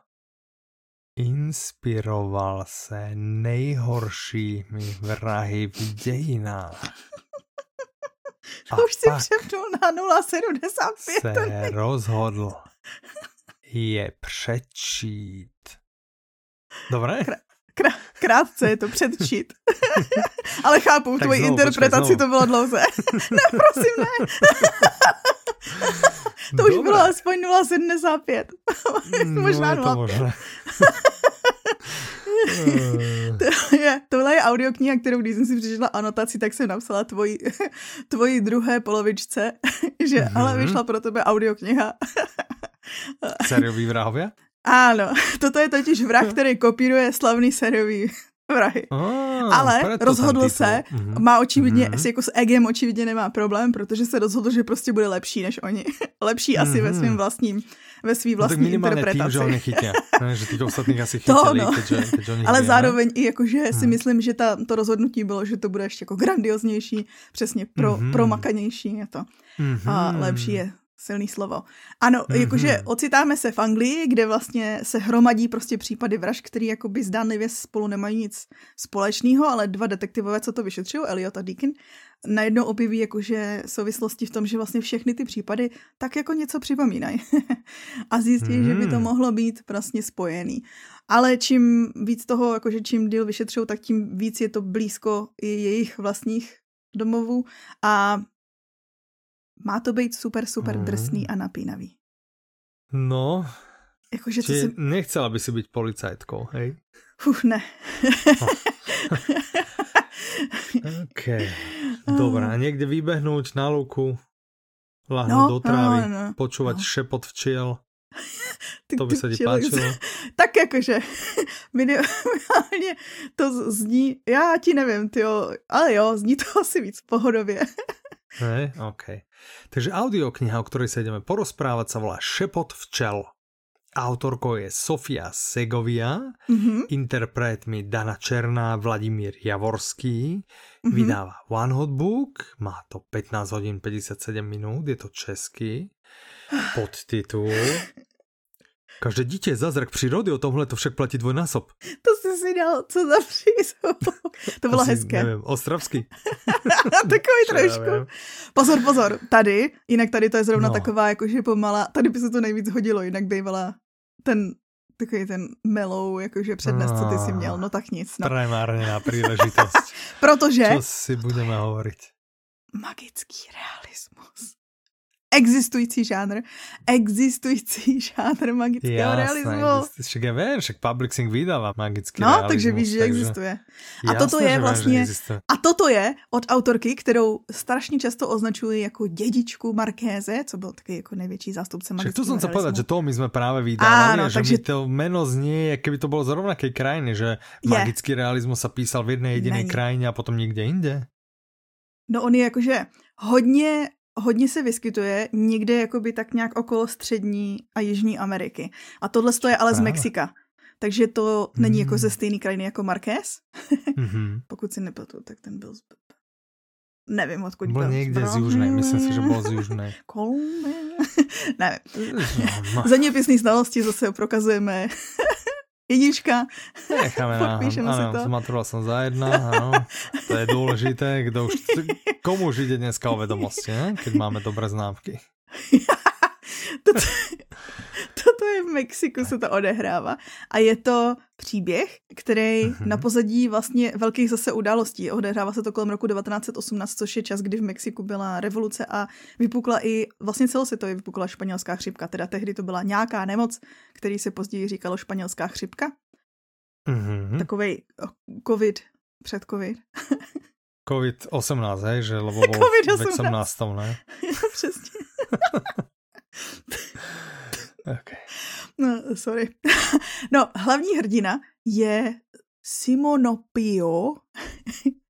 Inspiroval se nejhoršími vrahy v dějinách. A už si přepnul na 0,75. se rozhodl je přečít. Dobré? Krá- krátce je to předčít. Ale chápu, v Tak tvojí znovu, interpretaci počkej, to bylo dlouze. ne, prosím, ne. to už Dobré. bylo aspoň 0,75. Možná no, je to nula. možné. To je, tohle je audiokniha, kterou když jsem si přečetla anotaci, tak jsem napsala tvoji, tvoji druhé polovičce, že Mhm. ale vyšla pro tebe audiokniha. Sériový vrahovia? Ano, toto je totiž vrah, který kopíruje slavný sériový vrahy. Ah, Ale rozhodl se, Mhm. má očividně, Mhm. mm-hmm. jako s egem očividně nemá problém, protože se rozhodl, že prostě bude lepší než oni. lepší asi ve Mhm. svým vlastním, ve svý No tak vlastní minimálne tým, interpretaci. že ho nechytia. Ne, že tých ostatných asi To chytili, no. keďže, keďže oni Ale zároveň i jakože si Mhm. myslím, že ta, to rozhodnutí bylo, že to bude ještě jako grandioznější, přesně pro, Mhm. promakanější je to. Mhm. A lepší je silný slovo. Ano, Mhm. jakože ocitáme se v Anglii, kde vlastně se hromadí prostě případy vražd, který jakoby zdánlivě spolu nemají nic společného, ale dva detektivové, co to vyšetřují, Elliot a Deakin, najednou objeví jakože souvislosti v tom, že vlastně všechny ty případy tak jako něco připomínají. a zjistí, že by to Mhm. mohlo být vlastně spojený. Ale čím víc toho, jakože čím díl vyšetřují, tak tím víc je to blízko i jejich vlastních domovů a má to být super, super Mhm. drsný a napínavý. No, Jakože čiže si... nechcela by si byť policajtkou, hej? Uf, ne. OK. Dobre, a niekde vybehnúť na luku, lahnúť No, do trávy, no, no. počúvať No. šepot včiel, Ty- to by sa ti páčilo? Tak jakože minimálně to zní, já ti nevím, tyjo, ale jo, zní to asi víc pohodově. Hej, OK. Takže audiokniha, o ktorej sa ideme porozprávať, sa volá Šepot včel. Autorkou je Sofia Segovia, Mhm, interpretmi Dana Černá, Vladimír Javorský, mhm. vydáva One Hot Book, má to 15 hodín 57 minút, je to český, podtitul. Každé dítě je zázrak přírody, o tomhle to však platí dvojnásob. To jsi si dal, co za přízvuk. To bylo Asi, hezké. Nevím, ostravský. Takový trošku. Pozor, pozor, tady, jinak tady to je zrovna No. taková, jakože pomalá, tady by se to nejvíc hodilo, jinak bývala ten, takový ten mellow, jakože přednes, co ty si měl, no tak nic, no. Premárnená príležitosť. Protože Čo si budeme hovoriť? magický realismus. Existující žánr, existující žánr magického Jasné, realismu. Však ja viem, však Public Sync vydáva magický No, realismus, takže víš, že existuje. A Jasné, toto je vlastně, a toto je od autorky, kterou strašně často označují jako dědičku Markéze, co byl taky jako největší zástupce magického to som chcel povedať, že realismu. to my sme práve vydávali Áno, že takže- mi to meno znie, keby to bolo z rovnakej krajiny, že Je. magický realizmus sa písal v jednej jedinej Není. krajine a potom nikde inde. No on je jakože hodně, hodně se vyskytuje někde jakoby tak nějak okolo střední a jižní Ameriky. A tohle to je ale z. Mexika. Takže to není jako Mm. ze stejné krajiny jako Marquez. Mhm. Pokud si nepletu, tak ten byl z... Nevím, odkud Bol byl. niekde z južnej, myslím si, že bol z južnej. Kolumbie. Nevím. Zeměpisný znalosti zase prokazujeme. Jednička. necháme na... Podpíšeme si Áno, to. zmaturoval som za jedna, áno. To je dôležité, kdo už... Komu už ide dneska o vedomosti, ne? keď máme dobré známky. Toto, toto je v Mexiku, se to odehrává. A je to příběh, který Mhm. na pozadí vlastně velkých zase událostí. Odehrává se to kolem roku 1918, což je čas, kdy v Mexiku byla revoluce a vypukla i vlastně celosvětově vypukla španělská chřipka. Teda tehdy to byla nějaká nemoc, který se později říkalo španělská chřipka. Mhm. Takovej covid, před covid. COVID-18, hej, že lebo bol COVID-18. v 18. ne? Přesně. Okay. No, sorry. No, hlavní hrdina je Simonopio,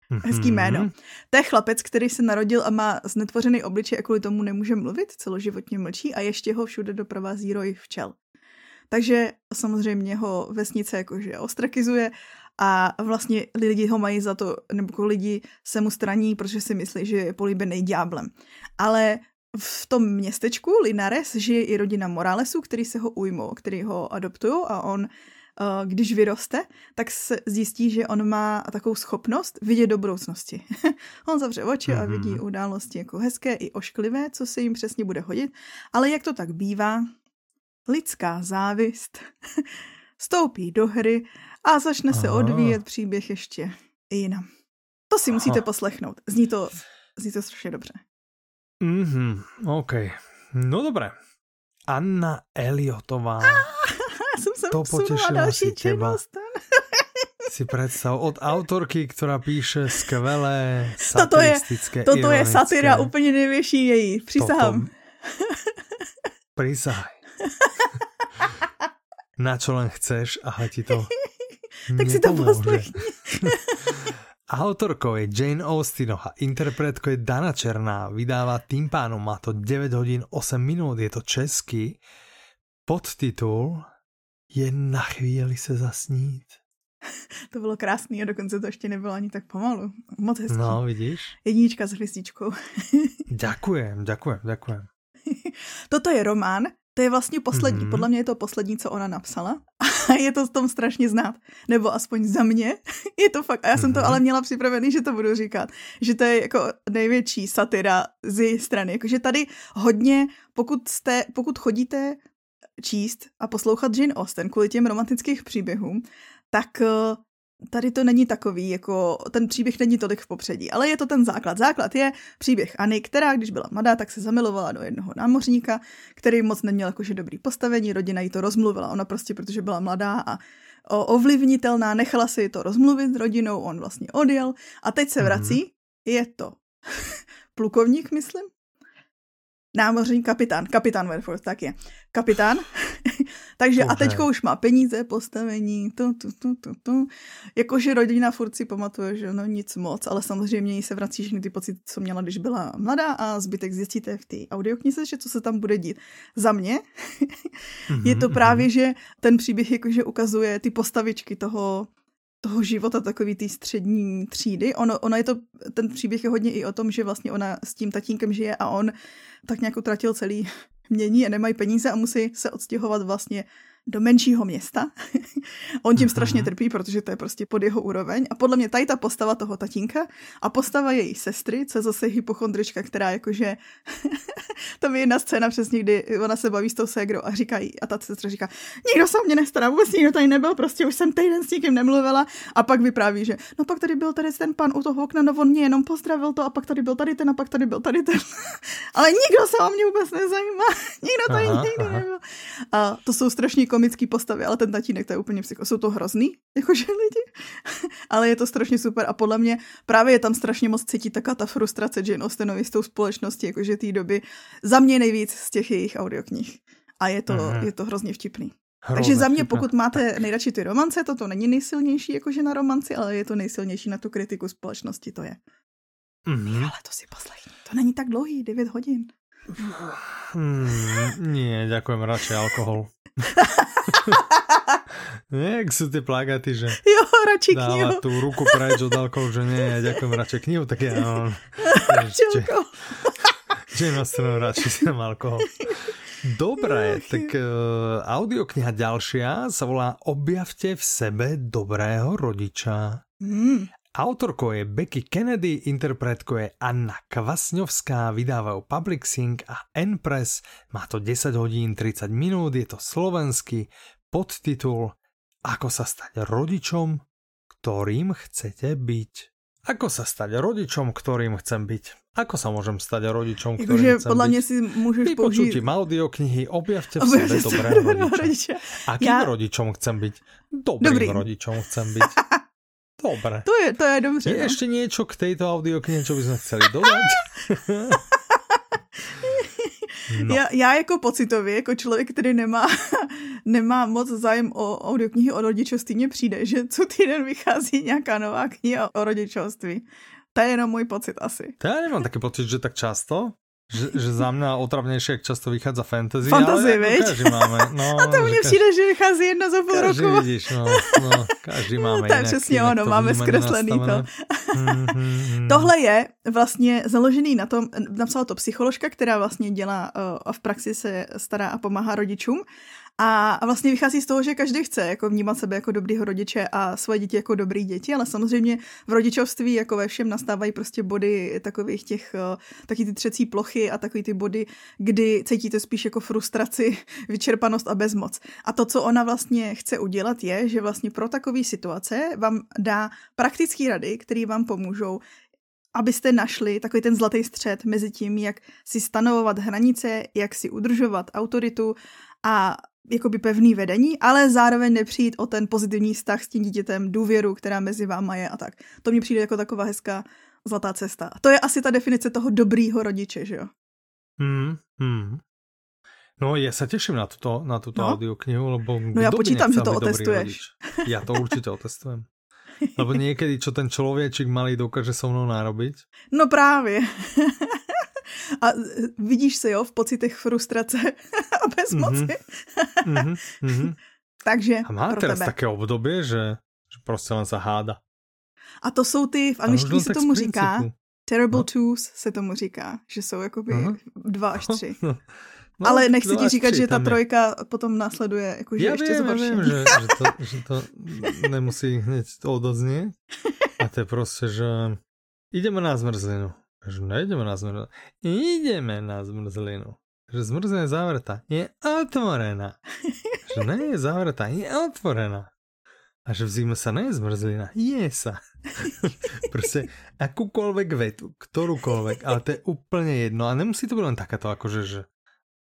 hezký Mhm. jméno. To je chlapec, který se narodil a má znetvořený obličej a kvůli tomu nemůže mluvit, celoživotně mlčí a ještě ho všude doprovází roj včel. Takže samozřejmě ho vesnice jakože ostrakizuje a vlastně lidi ho mají za to, nebo jako lidi se mu straní, protože si myslí, že je políbený ďáblem. Ale v tom městečku Linares žije i rodina Moralesů, který se ho ujmou, který ho adoptují a on, eh, když vyroste, tak se zjistí, že on má takovou schopnost vidět do budoucnosti. on zavře oči a Mhm. vidí události jako hezké i ošklivé, co se jim přesně bude hodit, ale jak to tak bývá, lidská závist stoupí do hry a začne se Aha. odvíjet příběh ještě jinam. To si musíte Aha. poslechnout. Zní to, zní to strašně dobře. Mhm, OK. No dobré. Anna Eliotová. Já jsem se To potešila další si činnost. si predstav, od autorky, ktorá píše skvelé Toto je- Toto je satyra úplně největší její. Přísahám. Prísahaj. Na čo len chceš, aha ti to Tak si to poslechni. Autorkou je Jane Austenová, interpretkou je Dana Černá, vydává tým pánom, má to 9 hodín 8 minút, je to český. Podtitul je Na chvíli se zasnít. To bylo krásný a dokonce to ještě nebylo ani tak pomalu. Moc hezký. No, vidíš? Jednička s hvězdičkou. Ďakujem, ďakujem, ďakujem. Toto je román, to je vlastně poslední, Mhm. mm-hmm. podle mě je to poslední, co ona napsala. A je to v tom strašně znát. Nebo aspoň za mě. Je to fakt. A já jsem to Mhm. ale měla připravený, že to budu říkat. Že to je jako největší satyra z její strany. Jakože tady hodně, pokud, jste, pokud chodíte číst a poslouchat Jane Austen kvůli těm romantických příběhům, tak eh, tady to není takový, jako ten příběh není tolik v popředí, ale je to ten základ. Základ je příběh Anny, která, když byla mladá, tak se zamilovala do jednoho námořníka, který moc neměl jakože dobrý postavení, rodina jí to rozmluvila. Ona prostě, protože byla mladá a ovlivnitelná, nechala si to rozmluvit s rodinou, on vlastně odjel a teď se Mhm. vrací, je to plukovník, myslím, námořník, kapitán, kapitán Werford, tak je. Kapitán. Takže a Bože. teďko už má peníze, postavení, tu, tu, tu, tu, tu. Jakože rodina furt si pamatuje, že no nic moc, ale samozřejmě jí se vrací všechny ty pocity, co měla, když byla mladá a zbytek zjistíte v té audioknize, že co se tam bude dít. Za mě je to Mhm, právě, že ten příběh jakože ukazuje ty postavičky toho, toho života takový té střední třídy. Ono, ono je to, ten příběh je hodně i o tom, že vlastně ona s tím tatínkem žije a on tak nějak utratil celý mění a nemají peníze a musí se odstěhovat vlastně do menšího města. On tím strašně mhm. trpí, protože to je prostě pod jeho úroveň. A podle mě tady ta postava toho tatínka a postava její sestry, co je zase hypochondrička, která jakože to je jedna scéna přesně, kdy ona se baví s tou ségrou a říká jí, a ta sestra říká, nikdo se o mě nestará, vůbec nikdo tady nebyl, prostě už jsem týden s nikým nemluvila a pak vypráví, že no pak tady byl tady ten pan u toho okna, no on mě jenom pozdravil to a pak tady byl tady ten a pak tady byl tady ten. Ale nikdo se o mě vůbec nezajímá, nikdo tady aha, nikdy aha. nebyl. A to jsou strašně komické postavy, ale ten tatínek to je úplně psycho. Jsou to hrozný, jakože lidi, ale je to strašně super a podle mě právě je tam strašně moc cítit taká ta frustrace Jane Austenovi s tou společností, jakože té doby za mě nejvíc z těch jejich audioknih. A je to, mm-hmm. je to hrozně vtipný. Hrozně Takže za mě, vtipná. pokud máte nejradši ty romance, to to není nejsilnější jakože na romanci, ale je to nejsilnější na tu kritiku společnosti, to je. Mm-hmm. Ale to si poslechni. To není tak dlouhý, 9 hodin. Hmm, nie, ďakujem radšej alkohol. nie, jak sú tie plagaty, že jo, radšej knihu. tú ruku preč od alkoholu, že nie, ja ďakujem radšej knihu, tak ja... No, radšej. Že na stranu radšej sem alkohol. Dobre, tak uh, audiokniha ďalšia sa volá Objavte v sebe dobrého rodiča. Mm. Autorkou je Becky Kennedy, interpretkou je Anna Kvasňovská, vydávajú Public Sync a N-Press. Má to 10 hodín 30 minút, je to slovenský podtitul Ako sa stať rodičom, ktorým chcete byť. Ako sa stať rodičom, ktorým chcem byť? Ako sa môžem stať rodičom, ktorým Takže chcem podľa byť? si môžeš použiť... audioknihy, objavte v sebe dobrého rodiča. rodiča. Akým ja... rodičom chcem byť? Dobrým Dobrý. rodičom chcem byť. Dobre. To je, to je dobře. Je no. ešte niečo k tejto audioknihe, čo by sme chceli dodať? No. Já, já jako pocitově, jako člověk, který nemá, nemá moc zájem o audioknihy o rodičovství, mně přijde, že co týden vychází nějaká nová kniha o rodičovství. To je jenom můj pocit asi. To já nemám taky pocit, že tak často. Že, že za mňa otravnejšie, jak často vychádza fantasy. Fantasy, ale viď? Každý máme. No, a to mně každý, přijde, že vychází jedna za půl každý roku. vidíš, no, no, každý máme To je přesně ono, máme zkreslený to. Mm-hmm. Tohle je vlastně založený na tom, napsala to psycholožka, která vlastně dělá a v praxi se stará a pomáhá rodičům a vlastně vychází z toho, že každý chce jako vnímat sebe jako dobrýho rodiče a svoje děti jako dobrý děti, ale samozřejmě v rodičovství jako ve všem nastávají prostě body takových těch, eh, taky ty třecí plochy a takový ty body, kdy cítíte spíš jako frustraci, vyčerpanost a bezmoc. A to, co ona vlastně chce udělat, je, že vlastně pro takové situace vám dá praktické rady, které vám pomůžou abyste našli takový ten zlatý střed mezi tím, jak si stanovovat hranice, jak si udržovat autoritu a jakoby pevný vedení, ale zároveň nepřijít o ten pozitivní vztah s tím dítětem, důvěru, která mezi váma je a tak. To mi přijde jako taková hezká zlatá cesta. To je asi ta definice toho dobrýho rodiče, že jo? Hmm, hmm. No, ja sa teším na tuto, na tuto no? audioknihu, lebo No ja počítam, že to otestuješ. Ja to určite otestujem. Lebo niekedy, čo ten človečik malý dokáže so mnou narobiť. No právě. A vidíš se, jo, v pocitech frustrace a bezmoci. Mm-hmm. mm-hmm. Takže A má teraz tebe. také obdobie, že, že prostě len sa háda. A to jsou ty, v angličtině se tomu říká, terrible no. twos se tomu říká, že jsou jakoby uh-huh. dva až tři. No, Ale nechci ti říkat, že ta trojka je. potom následuje jako, že já ještě vím, vím, že, že, to, že to nemusí hned odoznieť. A to je prostě, že ideme na zmrzlinu. Že nejdeme na zmrzlinu. Ideme na zmrzlinu. Že zmrzlina je zavretá. Je otvorená. Že nie je zavretá, je otvorená. A že v zime sa nie je zmrzlina, je sa. Proste akúkoľvek vetu, ktorúkoľvek, ale to je úplne jedno. A nemusí to byť len takáto, akože, že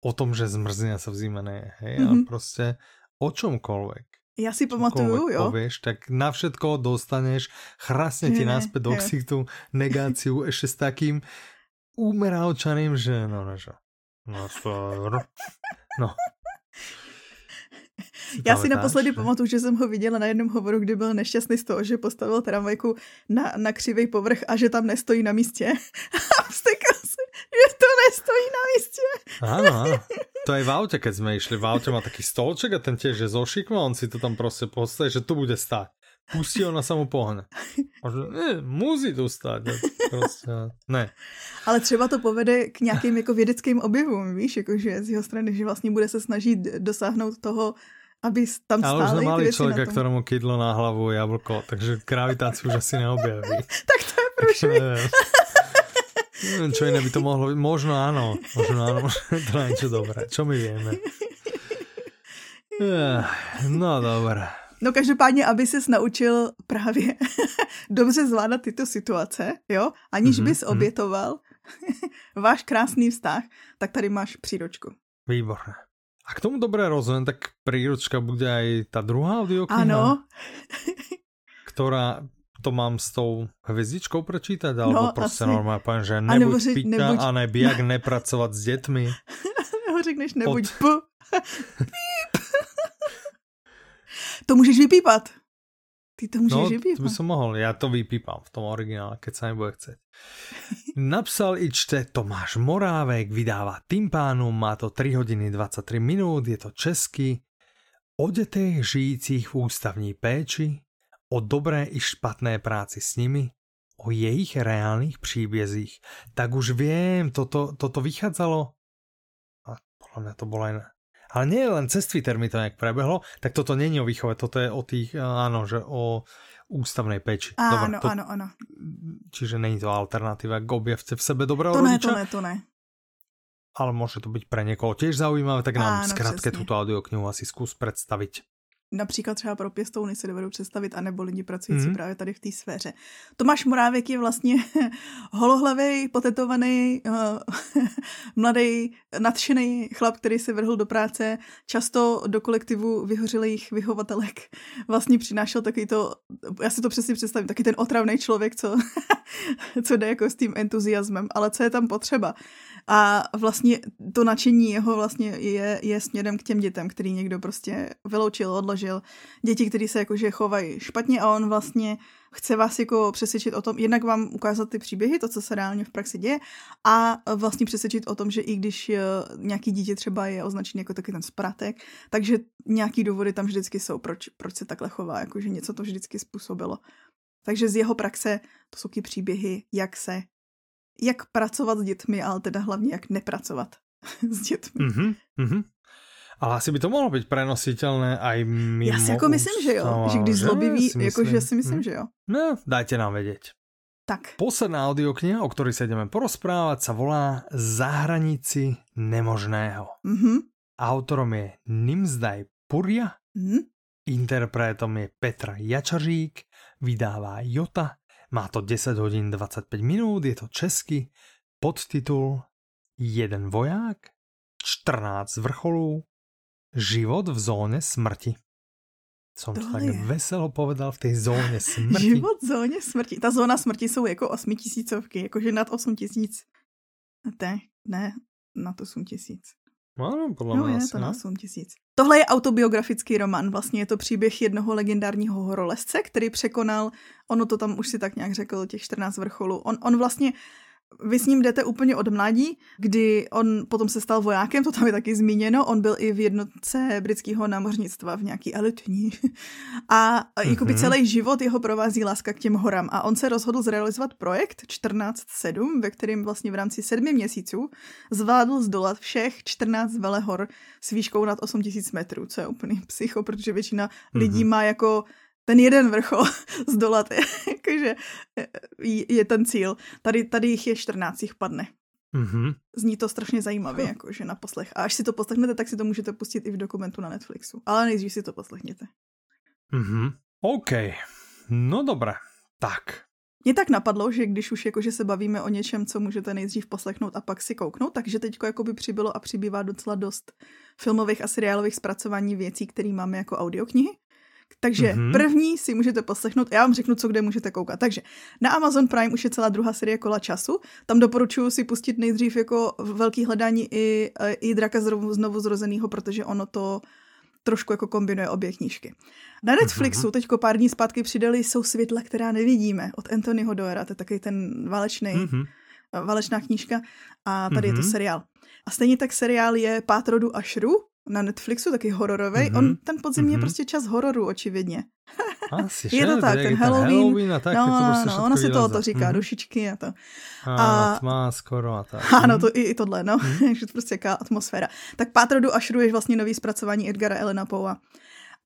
o tom, že zmrzlina sa v zime nie je. Hej? Mm-hmm. A mhm. proste o čomkoľvek. Já si pamatuju, jo. Povieš, tak na všetko dostaneš, chrasne ti naspäť do ksichtu negáciu ešte s takým umerávčaným, že no, no, že no, no. Já si naposledy pamatuju, že jsem ho viděla na jednom hovoru, kdy byl nešťastný z toho, že postavil tramvajku na, na křivý povrch a že tam nestojí na místě. A vstekal se, že to nestojí na místě. Áno, áno. To aj v aute, keď sme išli. V aute má taký stolček a ten tiež je zo šikma, on si to tam prostě postaví, že tu bude stát. Pustí ho na samou pohne. A že, ne, musí tu stát. Prostě, ne. Ale třeba to povede k nějakým jako vědeckým objevům, víš, jakože z jeho strany, že vlastně bude se snažit dosáhnout toho, aby tam stály Ale už mali člověka, na ktorému kydlo na hlavu jablko, takže gravitáciu už asi neobjaví. tak to je průšvih. Neviem, čo iné by to mohlo byť. Možno áno. Možno áno. to je niečo dobré. Čo my vieme? Eh, no dobré. No každopádně, aby ses naučil právě dobře zvládat tyto situace, jo, aniž mm-hmm, bys obětoval váš krásný vztah, tak tady máš příročku. Výborné. A k tomu dobré rozumím, tak príručka bude aj ta druhá audiokniha? Ano. ktorá to mám s tou hvězdičkou prečítať, alebo no, prostě normálně poviem, že nebuď řek, pita nebuď... a neby jak nepracovat s dětmi. Nebo řekneš nebuď Od... p. to můžeš vypípat. Ty to můžeš no, vypípat. to by som mohl, já to vypípám v tom originále, keď sa nebude chceť. Napsal i čte Tomáš Morávek, vydává Timpánum, má to 3 hodiny 23 minút, je to česky. O dětech žijících v ústavní péči, o dobré i špatné práci s nimi, o jejich reálných příbězích, tak už vím, toto, toto vychádzalo a podle mě to bylo jen ale nie len cez Twitter mi to nejak prebehlo, tak toto není o výchove, toto je o tých, áno, že o ústavnej peči. Áno, to, áno, áno. Čiže není to alternatíva k objevce v sebe dobrého to rodiča. To ne, to ne, to ne. Ale môže to byť pre niekoho tiež zaujímavé, tak nám áno, skrátke túto audioknihu asi skús predstaviť například třeba pro pěstouny si dovedu představit, anebo lidi pracující mm-hmm. právě tady v té sféře. Tomáš Morávek je vlastně holohlavý, potetovaný, uh, mladý, nadšený chlap, který se vrhl do práce, často do kolektivu vyhořelých vyhovatelek vlastně přinášel takový to, já si to přesně představím, taky ten otravný člověk, co, co jde jako s tím entuziasmem, ale co je tam potřeba. A vlastně to nadšení jeho vlastně je, je směrem k těm dětem, který někdo prostě vyloučil, odložil. Děti, které se jakože chovají špatně a on vlastně chce vás jako přesvědčit o tom, jednak vám ukázat ty příběhy, to, co se reálně v praxi děje a vlastně přesvědčit o tom, že i když eh, nějaký dítě třeba je označený jako taky ten spratek, takže nějaký důvody tam vždycky jsou, proč, proč se takhle chová, jakože něco to vždycky způsobilo. Takže z jeho praxe to jsou ty příběhy, jak se jak pracovat s dětmi, ale teda hlavně jak nepracovat s dětmi. Mm-hmm, mm-hmm. Ale asi by to mohlo být prenositelné aj mimo Já si jako myslím, že jo. Že když zlobivý, jakože si myslím, hm. že jo. No, dajte nám vědět. Tak. Posledná audiokniha, o ktorej sa ideme porozprávať, sa volá Zahranici nemožného. Mm-hmm. Autorom je Nimzdaj Purja, mm-hmm. interpretom je Petra Jačařík, vydává Jota má to 10 hodin 25 minut, je to česky, podtitul Jeden voják, 14 vrcholů, život v zóně smrti. Som to tak je. veselo povedal v té zóně smrti. Život v zóně smrti. Ta zóna smrti jsou jako osmitisícovky, jakože nad 8 tisíc. Ne, ne, nad 8 tisíc. No, podle no, mě je asi, to na 8 tisíc. Tohle je autobiografický román, vlastně je to příběh jednoho legendárního horolezce, který překonal, ono to tam už si tak nějak řekl, těch 14 vrcholů. On, on vlastně vy s ním jdete úplně od mládí, kdy on potom se stal vojákem, to tam je taky zmíněno, on byl i v jednotce britského námořnictva v nějaký elitní. A jakoby mhm. celý život jeho provází láska k těm horám a on se rozhodl zrealizovat projekt 14.7, ve kterým vlastně v rámci sedmi měsíců zvládl zdolat všech 14 velehor s výškou nad 8000 metrů, co je úplný psycho, protože většina lidí mhm. má jako ten jeden vrchol zdolat, jakože je ten cíl. Tady, tady jich je 14, jich padne. Mm-hmm. Zní to strašně zajímavě, jakože na poslech. A až si to poslechnete, tak si to můžete pustit i v dokumentu na Netflixu. Ale nejdřív si to poslechněte. Mm-hmm. OK. No dobré. Tak. Mě tak napadlo, že když už jakože se bavíme o něčem, co můžete nejdřív poslechnout a pak si kouknout, takže teďko jakoby přibylo a přibývá docela dost filmových a seriálových zpracování věcí, které máme jako audioknihy. Takže mm-hmm. první si můžete poslechnout, já vám řeknu, co kde můžete koukat. Takže na Amazon Prime už je celá druhá série Kola času. Tam doporučuji si pustit nejdřív jako velký hledání i, i Draka znovu zrozeného, protože ono to trošku jako kombinuje obě knížky. Na Netflixu mm-hmm. teďko pár dní zpátky přidali Jsou světla, která nevidíme od Anthonyho Doera, to je takový ten válečný, mm-hmm. válečná knížka a tady mm-hmm. je to mhm. seriál. A stejně tak seriál je Pát rodu Ashru, na Netflixu, taky hororový. Mhm. Mm-hmm. On, ten podzim mm-hmm. je Mhm. prostě čas hororu, očividně. Asi, Je to tak, je ten ten Halloween. Halloween a tak, no, to no, prostě no, ono si to, vyrazá. to říká, Mhm. dušičky a to. A, A- tma skoro a tak. Ano, Mhm. to i, i tohle, no. Mm. že to prostě jaká atmosféra. Tak Pátrodu ašruješ vlastně nový zpracování Edgara Elena Poua.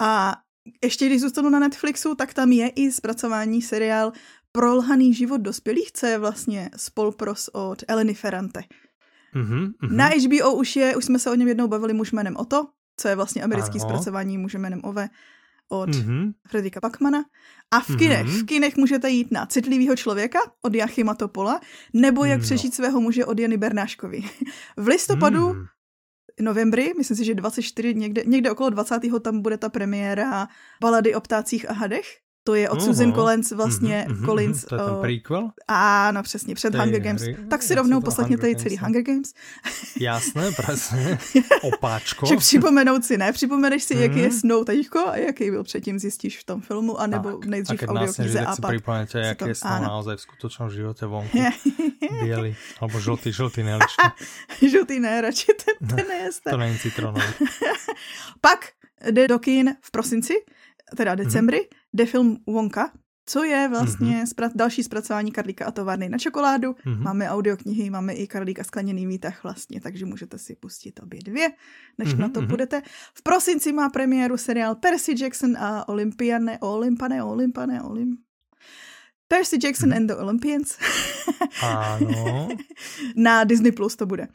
A ještě když zůstanu na Netflixu, tak tam je i zpracování seriál Prolhaný život dospělých, co je vlastně spolupros od Eleny Ferrante. Mhm, mhm. Na HBO už je, už jsme se o něm jednou bavili muž jménem Oto, co je vlastně americký Ano. zpracování muže jménem Ove od Mhm. Fredrika Pacmana. A v kinech, Mhm. v kinech můžete jít na Citlivýho člověka od Jachima Topola, nebo Jak No. přežít svého muže od Jany Bernáškovi. V listopadu, Mm. novembri, myslím si, že 24, někde, někde okolo 20. tam bude ta premiéra Balady o ptácích a hadech. To je od Susan Oho. Collins vlastně, Mhm, mhm, Collins. To je ten o- prequel? Áno, přesně, před Tej Hunger Games. hry. Tak si Jak rovnou to poslechněte Hunger i celý? Hunger Games. Jasné, presne. Opáčko. Že připomenout si, ne? Připomeneš si, jaký je. Snow teďko a jaký byl předtím, zjistíš v tom filmu, anebo Tak. nejdřív a audioknize a pak. si aký to- je áno. naozaj v skutočnom živote vonku. Bielý, alebo žltý, žltý nelište. Žlutý ne, radši ten, ten nejeste. To není citronový. Pak jde do kin v prosinci, teda decembri, jde film Wonka, co je vlastně spra- další zpracování Karlíka a továrny na čokoládu. Mhm. Máme audioknihy, máme i Karlík a skleněný výtah vlastně, takže můžete si pustit obě dvě, než Mhm, na to mhm. budete. V prosinci má premiéru seriál Percy Jackson a Olympiane, Olympane, Olympane, Olymp... Percy Jackson Mhm. and the Olympians. Áno. na Disney Plus to bude.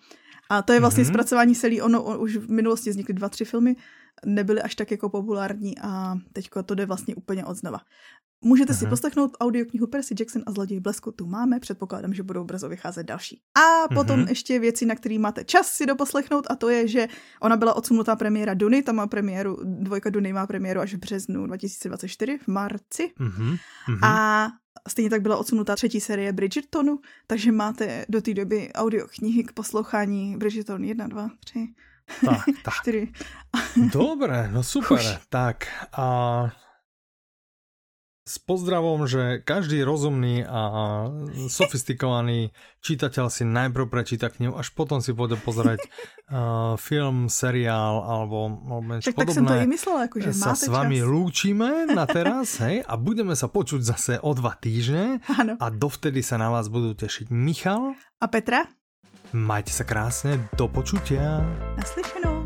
A to je vlastně Mhm. mm-hmm. zpracování celý, ono už v minulosti vznikly dva, tři filmy, nebyly až tak jako populární a teďko to jde vlastně úplně od znova. Můžete si Mhm. poslechnout audioknihu Percy Jackson a Zloděj blesku, tu máme, předpokládám, že budou brzo vycházet další. A potom Mhm. ještě věci, na které máte čas si doposlechnout a to je, že ona byla odsunutá premiéra Duny, tam má premiéru, dvojka Duny má premiéru až v březnu 2024, v marci. Mhm. Mhm. A stejně tak byla odsunutá třetí série Bridgertonu, takže máte do té doby audioknihy k poslouchání Bridgerton 1, 2, 3, Tak, tak. 4. Dobre, no super. Už. Tak a s pozdravom, že každý rozumný a sofistikovaný čitateľ si najprv prečíta knihu, až potom si pôjde pozerať uh, film, seriál alebo, alebo niečo Tak, tak jsem to i podobné. myslela, jako, že sa máte s vami čas. lúčime na teraz, hej, a budeme sa počuť zase o dva týždne Ano. a dovtedy sa na vás budú tešiť Michal. A Petra? Majte sa krásne, do počutia. Naslyšenou.